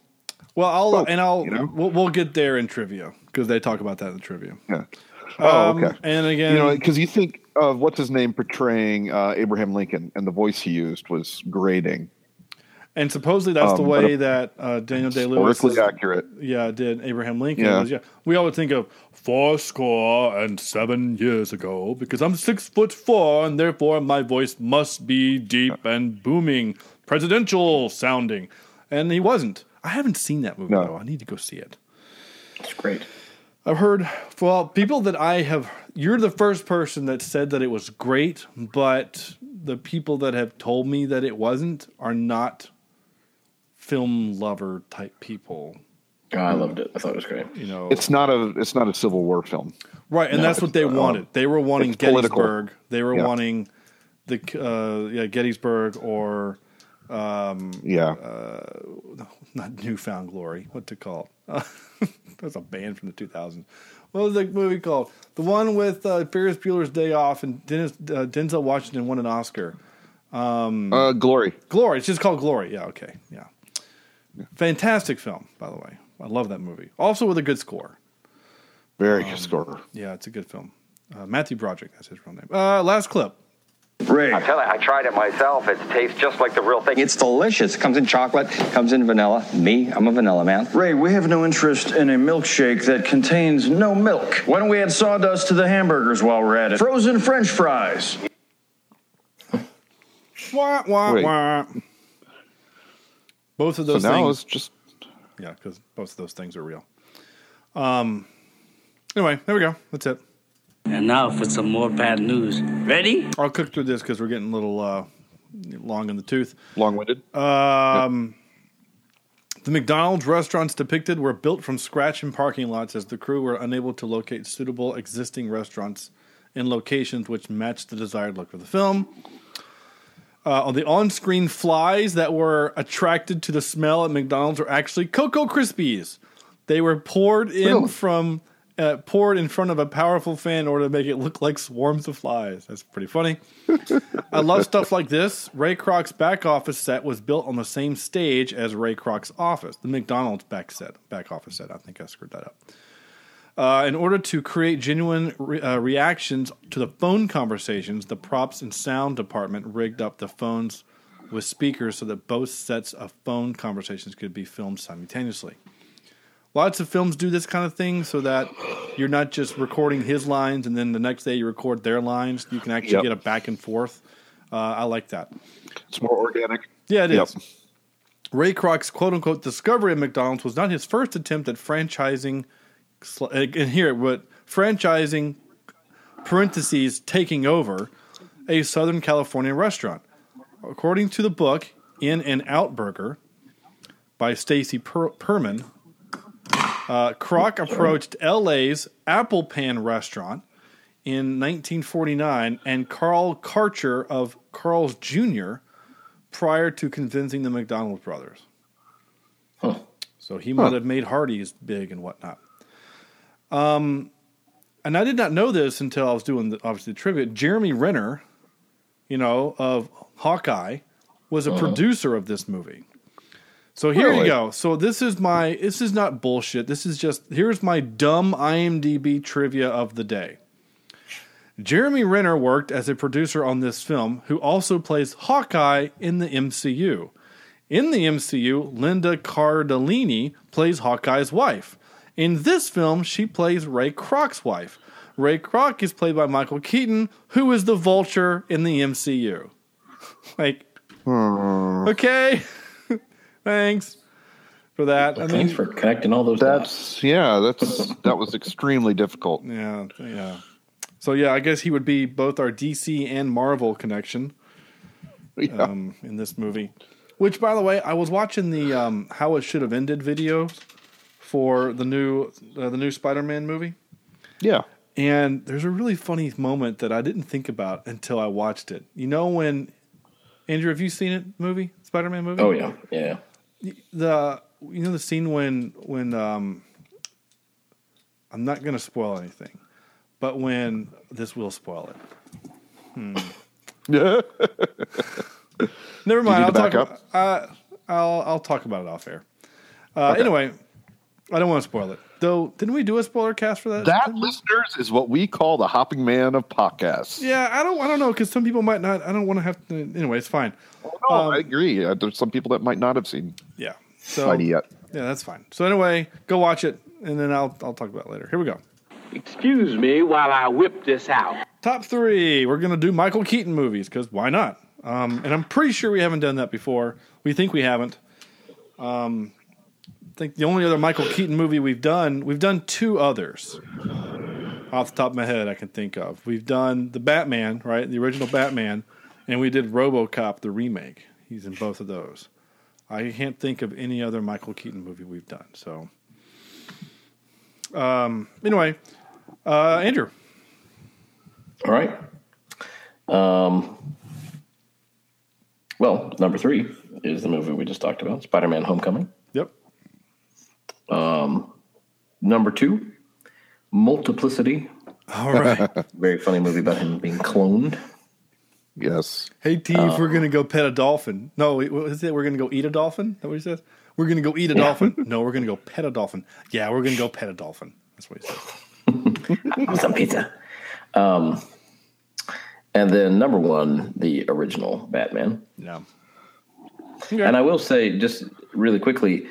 D: Well, I'll
E: Well,
D: and I'll
E: you know.
D: we'll, we'll get there in trivia because they talk about that in the trivia.
E: Yeah. Oh,
D: Um,
E: okay.
D: And again,
E: You know, because you think of what's his name portraying uh, Abraham Lincoln, and the voice he used was grating,
D: and supposedly that's the
E: um,
D: way that uh, Daniel Day Lewis
E: historically accurate.
D: yeah did Abraham Lincoln.
E: Yeah.
D: Was, yeah, we always think of four score and seven years ago because I'm six foot four and therefore my voice must be deep and booming, presidential sounding, and he wasn't. I haven't seen that movie
E: No.
D: though. I need to go see it.
F: It's great.
D: I've heard well people that I have. You're the first person that said that it was great, but the people that have told me that it wasn't are not film lover type people.
F: Oh, I loved it. I thought it was great.
D: You know,
E: It's not a it's not a Civil War film.
D: right, and
F: No,
D: that's what they
E: it's, uh,
D: wanted. They were wanting
E: it's political.
D: Gettysburg. They were
E: Yeah.
D: wanting the uh, yeah Gettysburg or
E: Yeah,
D: not Newfound Glory. What to call it? That's a band from the 2000s. What was the movie called? The one with uh, Ferris Bueller's Day Off and Dennis, uh, Denzel Washington won an Oscar.
E: uh, Glory.
D: Glory. It's just called Glory. Yeah. Okay. Yeah. Fantastic film, by the way. I love that movie. Also with a good score.
E: Very
D: Um,
E: good score.
D: Yeah, it's a good film. Uh, Matthew Broderick. That's his real name. Uh, last clip.
J: Ray,
K: I tell you, I tried it myself. It tastes just like the real thing. It's delicious. Comes in chocolate, comes in vanilla. Me, I'm a vanilla man.
J: Ray, we have no interest in a milkshake that contains no milk. Why don't we add sawdust to the hamburgers while we're at it? Frozen French fries.
D: Wah, wah,
E: Wait.
D: wah. Both of those
E: so now
D: things.
E: it's just
D: Yeah, because both of those things are real. Um. Anyway, there we go. That's it.
M: And now for some more bad news. Ready?
D: I'll cook through this because we're getting a little uh, long in the tooth.
E: long-winded.
D: Um, The McDonald's restaurants depicted were built from scratch in parking lots as the crew were unable to locate suitable existing restaurants in locations which matched the desired look of the film. Uh, on the on-screen flies that were attracted to the smell at McDonald's were actually Cocoa Krispies. They were poured in
E: Really?
D: from uh, poured in front of a powerful fan in order to make it look like swarms of flies. That's pretty funny. I love stuff like this. Ray Kroc's back office set was built on the same stage as Ray Kroc's office, the McDonald's back set, back office set. I think I screwed that up. Uh, in order to create genuine re- uh, reactions to the phone conversations, the props and sound department rigged up the phones with speakers so that both sets of phone conversations could be filmed simultaneously. Lots of films do this kind of thing so that you're not just recording his lines and then the next day you record their lines. You can actually
E: Yep.
D: get a back and forth. Uh, I like that.
E: It's more organic.
D: Yeah, it is.
E: Yep.
D: Ray Kroc's quote unquote discovery of McDonald's was not his first attempt at franchising, and here, what franchising parentheses taking over a Southern California restaurant. According to the book In and Out Burger by Stacy per- Perman, uh, Kroc approached LA's Apple Pan restaurant in 1949 and Carl Karcher of Carl's Jr. prior to convincing the McDonald brothers. So he might have made Hardee's big and whatnot. Um, and I did not know this until I was doing the, obviously the trivia. Jeremy Renner, you know, of Hawkeye, was a
F: Uh-huh.
D: producer of this movie. So here you go. So this is my this is not bullshit. This is just here's my dumb IMDb trivia of the day. Jeremy Renner worked as a producer on this film, who also plays Hawkeye in the MCU. In the MCU, Linda Cardellini plays Hawkeye's wife. In this film, she plays Ray Kroc's wife. Ray Kroc is played by Michael Keaton, who is the Vulture in the MCU. like, okay, thanks for that. I mean,
F: Thanks for connecting all those dots.
E: That's yeah. That's that was extremely difficult.
D: Yeah, yeah. So yeah, I guess he would be both our DC and Marvel connection
E: Yeah.
D: um, in this movie. Which, by the way, I was watching the um, "How It Should Have Ended" video for the new uh, the new Spider-Man movie,
E: yeah.
D: and there's a really funny moment that I didn't think about until I watched it. You know when Andrew, have you seen it? Movie Spider-Man movie?
F: Oh yeah, yeah.
D: the you know the scene when when um I'm not going to spoil anything, but when this will spoil it. Hmm.
E: Yeah.
D: Never mind. I'll
E: to back
D: talk. Uh, I'll I'll talk about it off air. Uh,
E: Okay.
D: Anyway, I don't want to spoil it. Though, didn't we do a spoiler cast for that?
E: That listeners is what we call the hopping man of podcasts.
D: Yeah, I don't. I don't know because some people might not. I don't want to have to. Anyway, it's fine.
E: Oh, no,
D: Um,
E: I agree. Uh, There's some people that might not have seen
D: Yeah. So
E: Spidey yet.
D: yeah, that's fine. So anyway, go watch it, and then I'll I'll talk about it later. Here we go.
N: Excuse me while I whip this out.
D: Top three. We're gonna do Michael Keaton movies because why not? Um, and I'm pretty sure we haven't done that before. We think we haven't. Um, I think the only other Michael Keaton movie we've done, we've done two others off the top of my head I can think of. We've done the Batman, right, the original Batman, and we did RoboCop, the remake. He's in both of those. I can't think of any other Michael Keaton movie we've done. So, um, anyway, uh, Andrew.
F: All right. Um, well, number three is the movie we just talked about, Spider-Man: Homecoming.
D: Yep.
F: Um, number two, Multiplicity.
D: All right.
F: Very funny movie about him being cloned.
E: Yes.
D: Hey, T, if we're gonna go pet a dolphin. No, wait, what is it? We're gonna go eat a dolphin. Is that what he says? We're gonna go eat a
F: Yeah.
D: dolphin. No, we're gonna go pet a dolphin. Yeah, we're gonna go pet a dolphin. That's what he says.
F: Some pizza. Um, and then number one, the original Batman.
D: No.
F: And I will say, just really quickly,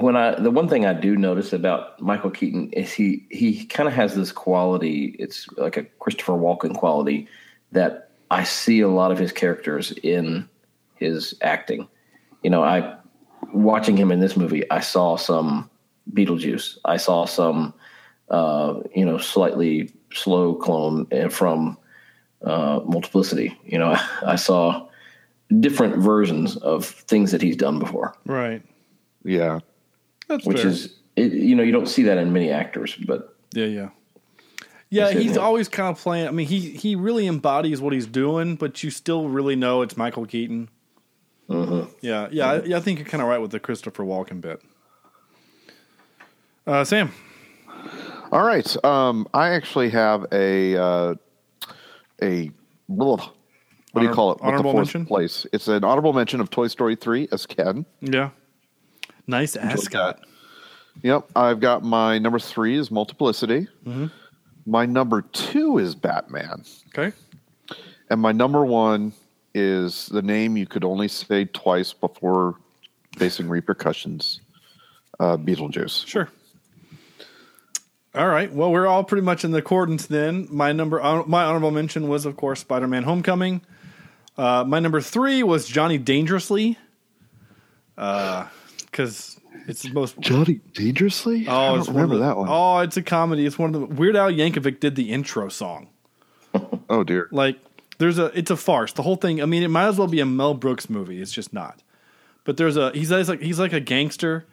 F: when I the one thing I do notice about Michael Keaton is he he kind of has this quality. It's like a Christopher Walken quality that I see a lot of his characters in his acting. You know, I watching him in this movie, I saw some Beetlejuice. I saw some, uh, you know, slightly slow clone uh, from uh, Multiplicity. You know, I saw different versions of things that he's done before.
D: Right.
E: Yeah.
D: That's
F: which
D: fair.
F: is, it, you know, you don't see that in many actors, but
D: Yeah, yeah. Yeah,
F: That's it,
D: he's always kind of playing. I mean, he he really embodies what he's doing, but you still really know it's Michael Keaton.
F: Mhm.
D: Yeah, yeah, I, yeah. I think you're kind of right with the Christopher Walken bit. Uh, Sam,
E: All right. Um, I actually have a uh, a what do you call it? With the
D: honorable mention?
E: place. It's an honorable mention of Toy Story three as Ken.
D: yeah, nice ascot.
E: Yep. I've got my number three is Multiplicity.
D: Mhm.
E: My number two is Batman.
D: Okay,
E: And my number one is the name you could only say twice before facing repercussions. Uh, Beetlejuice.
D: sure. All right. Well, we're all pretty much in the accordance then. My number, uh, my honorable mention was, of course, Spider-Man: Homecoming. Uh, my number three was Johnny Dangerously, because it's the most
E: Johnny Dangerously?
D: Oh,
E: I don't
D: it's
E: remember
D: the-
E: that one.
D: Oh, it's a comedy. It's one of the Weird Al Yankovic did the intro song.
E: Oh dear.
D: Like there's a it's a farce. The whole thing. I mean, it might as well be a Mel Brooks movie. It's just not. But there's a he's he's like he's like a gangster,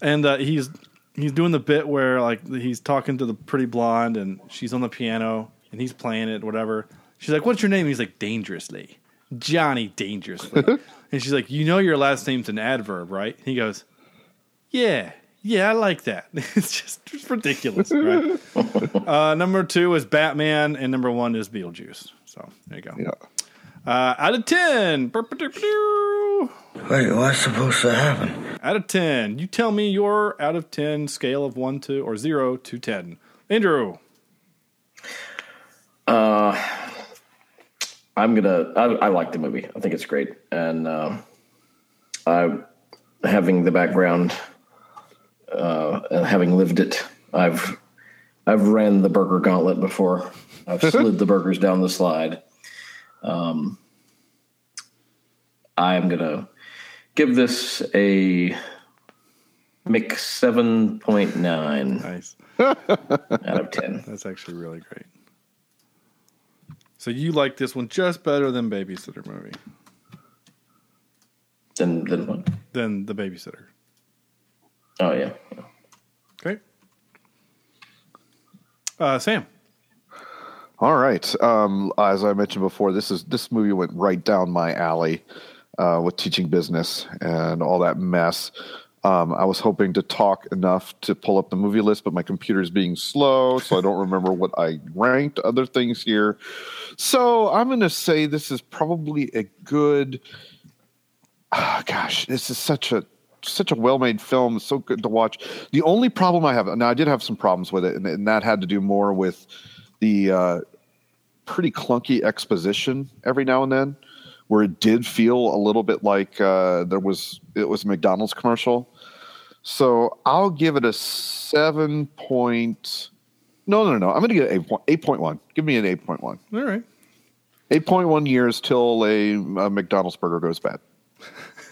D: and uh, he's he's doing the bit where like he's talking to the pretty blonde and she's on the piano and he's playing it whatever. She's like, "What's your name?" He's like, "Dangerously, Johnny Dangerously." and she's like, "You know your last name's an adverb, right?" he goes, "Yeah." Yeah, I like that. It's just it's ridiculous, right? uh, number two is Batman, and number one is Beetlejuice. So there you go.
E: Yeah.
D: Uh, out of ten.
K: Wait, what's supposed to happen?
D: Out of ten. You tell me your out of ten scale of one to or zero to ten. Andrew.
F: Uh, I'm gonna. I, I like the movie. I think it's great, and um I, having the background, uh, and having lived it, I've I've ran the burger gauntlet before. I've slid the burgers down the slide. Um, I am gonna give this a Mc seven point nine.
D: Nice.
F: out of ten.
D: That's actually really great. So you like this one just better than Babysitter movie
F: Then then what?
D: than the Babysitter.
F: Oh yeah.
D: Okay. Uh, Sam.
E: All right. Um, as I mentioned before, this is this movie went right down my alley uh, with teaching business and all that mess. Um, I was hoping to talk enough to pull up the movie list, but my computer's being slow, so I don't remember what I ranked other things here. So I'm going to say this is probably a good. Ah, gosh, this is such a such a well made film. So good to watch. The only problem I have now, I did have some problems with it, and, and that had to do more with the uh, pretty clunky exposition every now and then, where it did feel a little bit like uh, there was it was a McDonald's commercial. So I'll give it a seven point. No, no, no. I'm going to get an eight point one. Give me an eight point one.
D: All right.
E: Eight point one years till a, a McDonald's burger goes bad.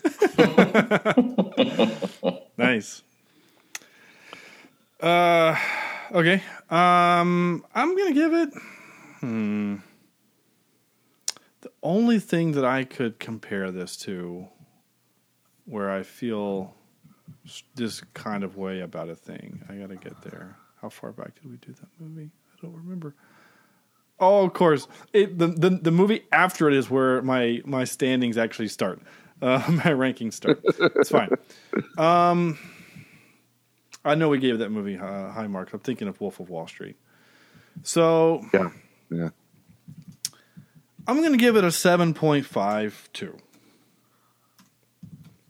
D: nice. Uh, okay. Um, I'm gonna give it. Hmm. The only thing that I could compare this to, where I feel this kind of way about a thing, I gotta get there. How far back did we do that movie? I don't remember. Oh, of course. It, the, the the movie after it is where my my standings actually start. Uh, my rankings start. It's fine. Um, I know we gave that movie uh, high marks. I'm thinking of Wolf of Wall Street. So
E: Yeah, yeah.
D: I'm going to give it a 7.52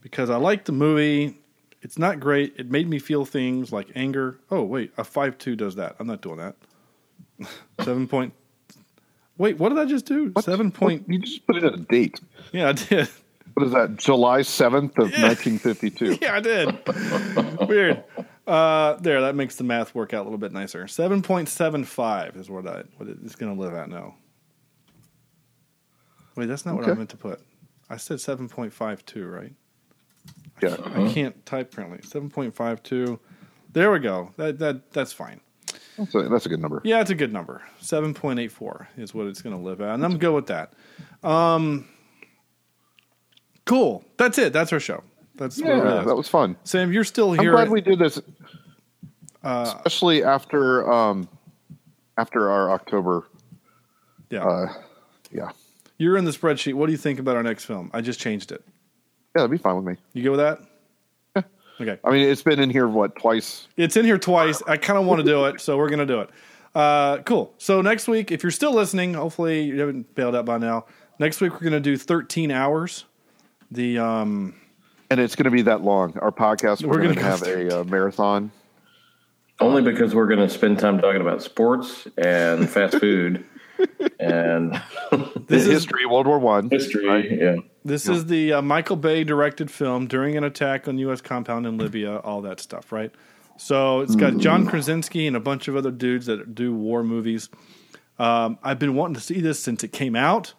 D: because I like the movie. It's not great. It made me feel things like anger. Oh wait, a 5 2 does that. I'm not doing that. Seven point. Wait, what did I just do? Seven point.
E: You just put it at a date.
D: Yeah, I did.
E: What is that? July seventh of nineteen fifty two.
D: Yeah, I did. Weird. Uh, there, that makes the math work out a little bit nicer. Seven point seven five is what I what it's going to live at now. Wait, that's not what I meant to put. I said seven point five two, right?
E: Yeah.
D: I can't type currently. Seven point five two. There we go. That that that's fine.
E: That's a, that's a good number.
D: Yeah, it's a good number. Seven point eight four is what it's going to live at, and I'm good with that. Um, cool. That's it. That's our show. That's
E: Yeah, that was fun.
D: Sam, you're still here.
E: I'm glad we did this,
D: Uh,
E: especially after um, after our October.
D: Yeah.
E: Uh, yeah.
D: You're in the spreadsheet. What do you think about our next film? I just changed it.
E: Yeah, that'd be fine with me.
D: You go with that? Yeah. Okay.
E: I mean, it's been in here what twice.
D: It's in here twice. I kind of want to do it, so we're going to do it. Uh, cool. So next week, if you're still listening, hopefully you haven't bailed out by now. Next week we're going to do 13 hours. The um,
E: and it's going to be that long. Our podcast. We're,
D: We're
E: going
D: gonna
E: to
D: go
E: have a uh, marathon.
F: Only because we're going to spend time talking about sports and fast food and
D: This is-
E: history, World War One.
F: history. Yeah.
D: This is the uh, Michael Bay directed film during an attack on U.S. compound in Libya, all that stuff, right? So it's got John Krasinski and a bunch of other dudes that do war movies. Um, I've been wanting to see this since it came out.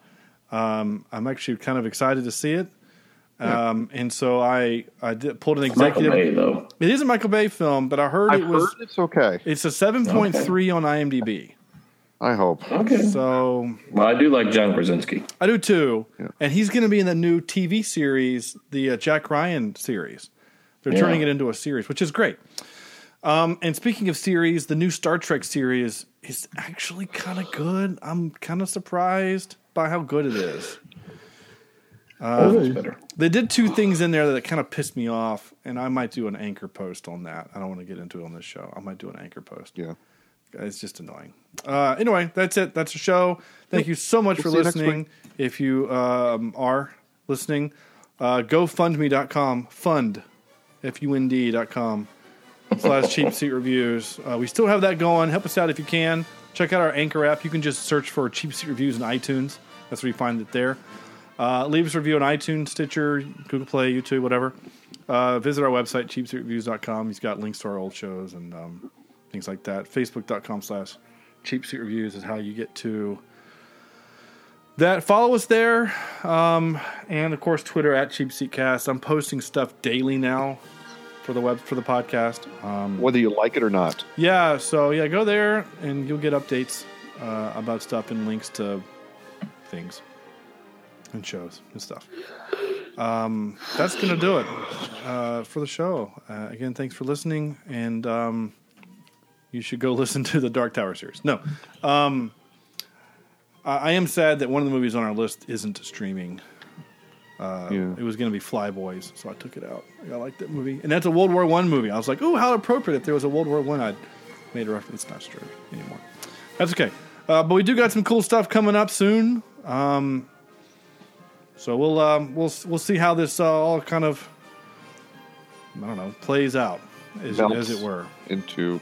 D: Um, I'm actually kind of excited to see it. Um, and so I I did, pulled an
F: Michael
D: executive.
F: Bay, though.
D: It is a Michael Bay film, but I heard
E: I've
D: it was
E: heard it's okay.
D: it's a 7.3 on IMDb.
E: I hope.
F: Okay.
D: So
F: Well, I do like John Krasinski.
D: I do too, and he's going to be in the new TV series, the uh, Jack Ryan series. They're
F: Yeah.
D: turning it into a series, which is great. Um, and speaking of series, the new Star Trek series is actually kind of good. I'm kind of surprised by how good it is. Uh,
F: Oh, better.
D: They did two things in there that kind of pissed me off, and I might do an anchor post on that. I don't want to get into it on this show. I might do an anchor post.
E: Yeah.
D: It's just annoying. Uh, anyway, that's it. That's the show. Thank you so much
E: We'll
D: for
E: see you
D: listening. If you um, are listening, uh, GoFundMe.com, fund, F-U-N-D.com, slash cheap seat reviews. Uh, we still have that going. Help us out if you can. Check out our Anchor app. You can just search for cheap seat reviews in iTunes. That's where you find it there. Uh, leave us a review on iTunes, Stitcher, Google Play, YouTube, whatever. Uh, visit our website, cheapseatreviews.com. He's got links to our old shows and um, things like that. Facebook.com slash cheap seat reviews is how you get to that. Follow us there. Um, and of course, Twitter at cheap seat cast. I'm posting stuff daily now for the web for the podcast. Um,
E: Whether you like it or not.
D: yeah, so yeah, go there and you'll get updates uh, about stuff and links to things and shows and stuff. Um, that's gonna do it uh, for the show. Uh, again, thanks for listening, and um, you should go listen to the Dark Tower series. No, um, I I am sad that one of the movies on our list isn't streaming. Uh,
E: Yeah.
D: It was going to be Flyboys, so I took it out. I like that movie, and that's a World War One movie. I was like, "Oh, how appropriate! If there was a World War One, I'd made a reference. It's not streaming anymore. That's okay. Uh, but we do got some cool stuff coming up soon. Um, so we'll um, we'll we'll see how this uh, all kind of I don't know plays out as, as it were
E: into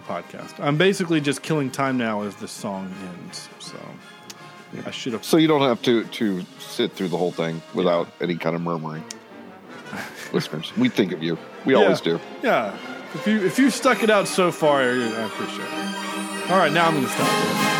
D: the podcast. I'm basically just killing time now as this song ends. So I should have.
E: So you don't have to to sit through the whole thing without any kind of murmuring. Listeners, we think of you. We
D: Yeah.
E: always do.
D: Yeah. If you if you stuck it out so far, I appreciate it. All right, now I'm going to stop.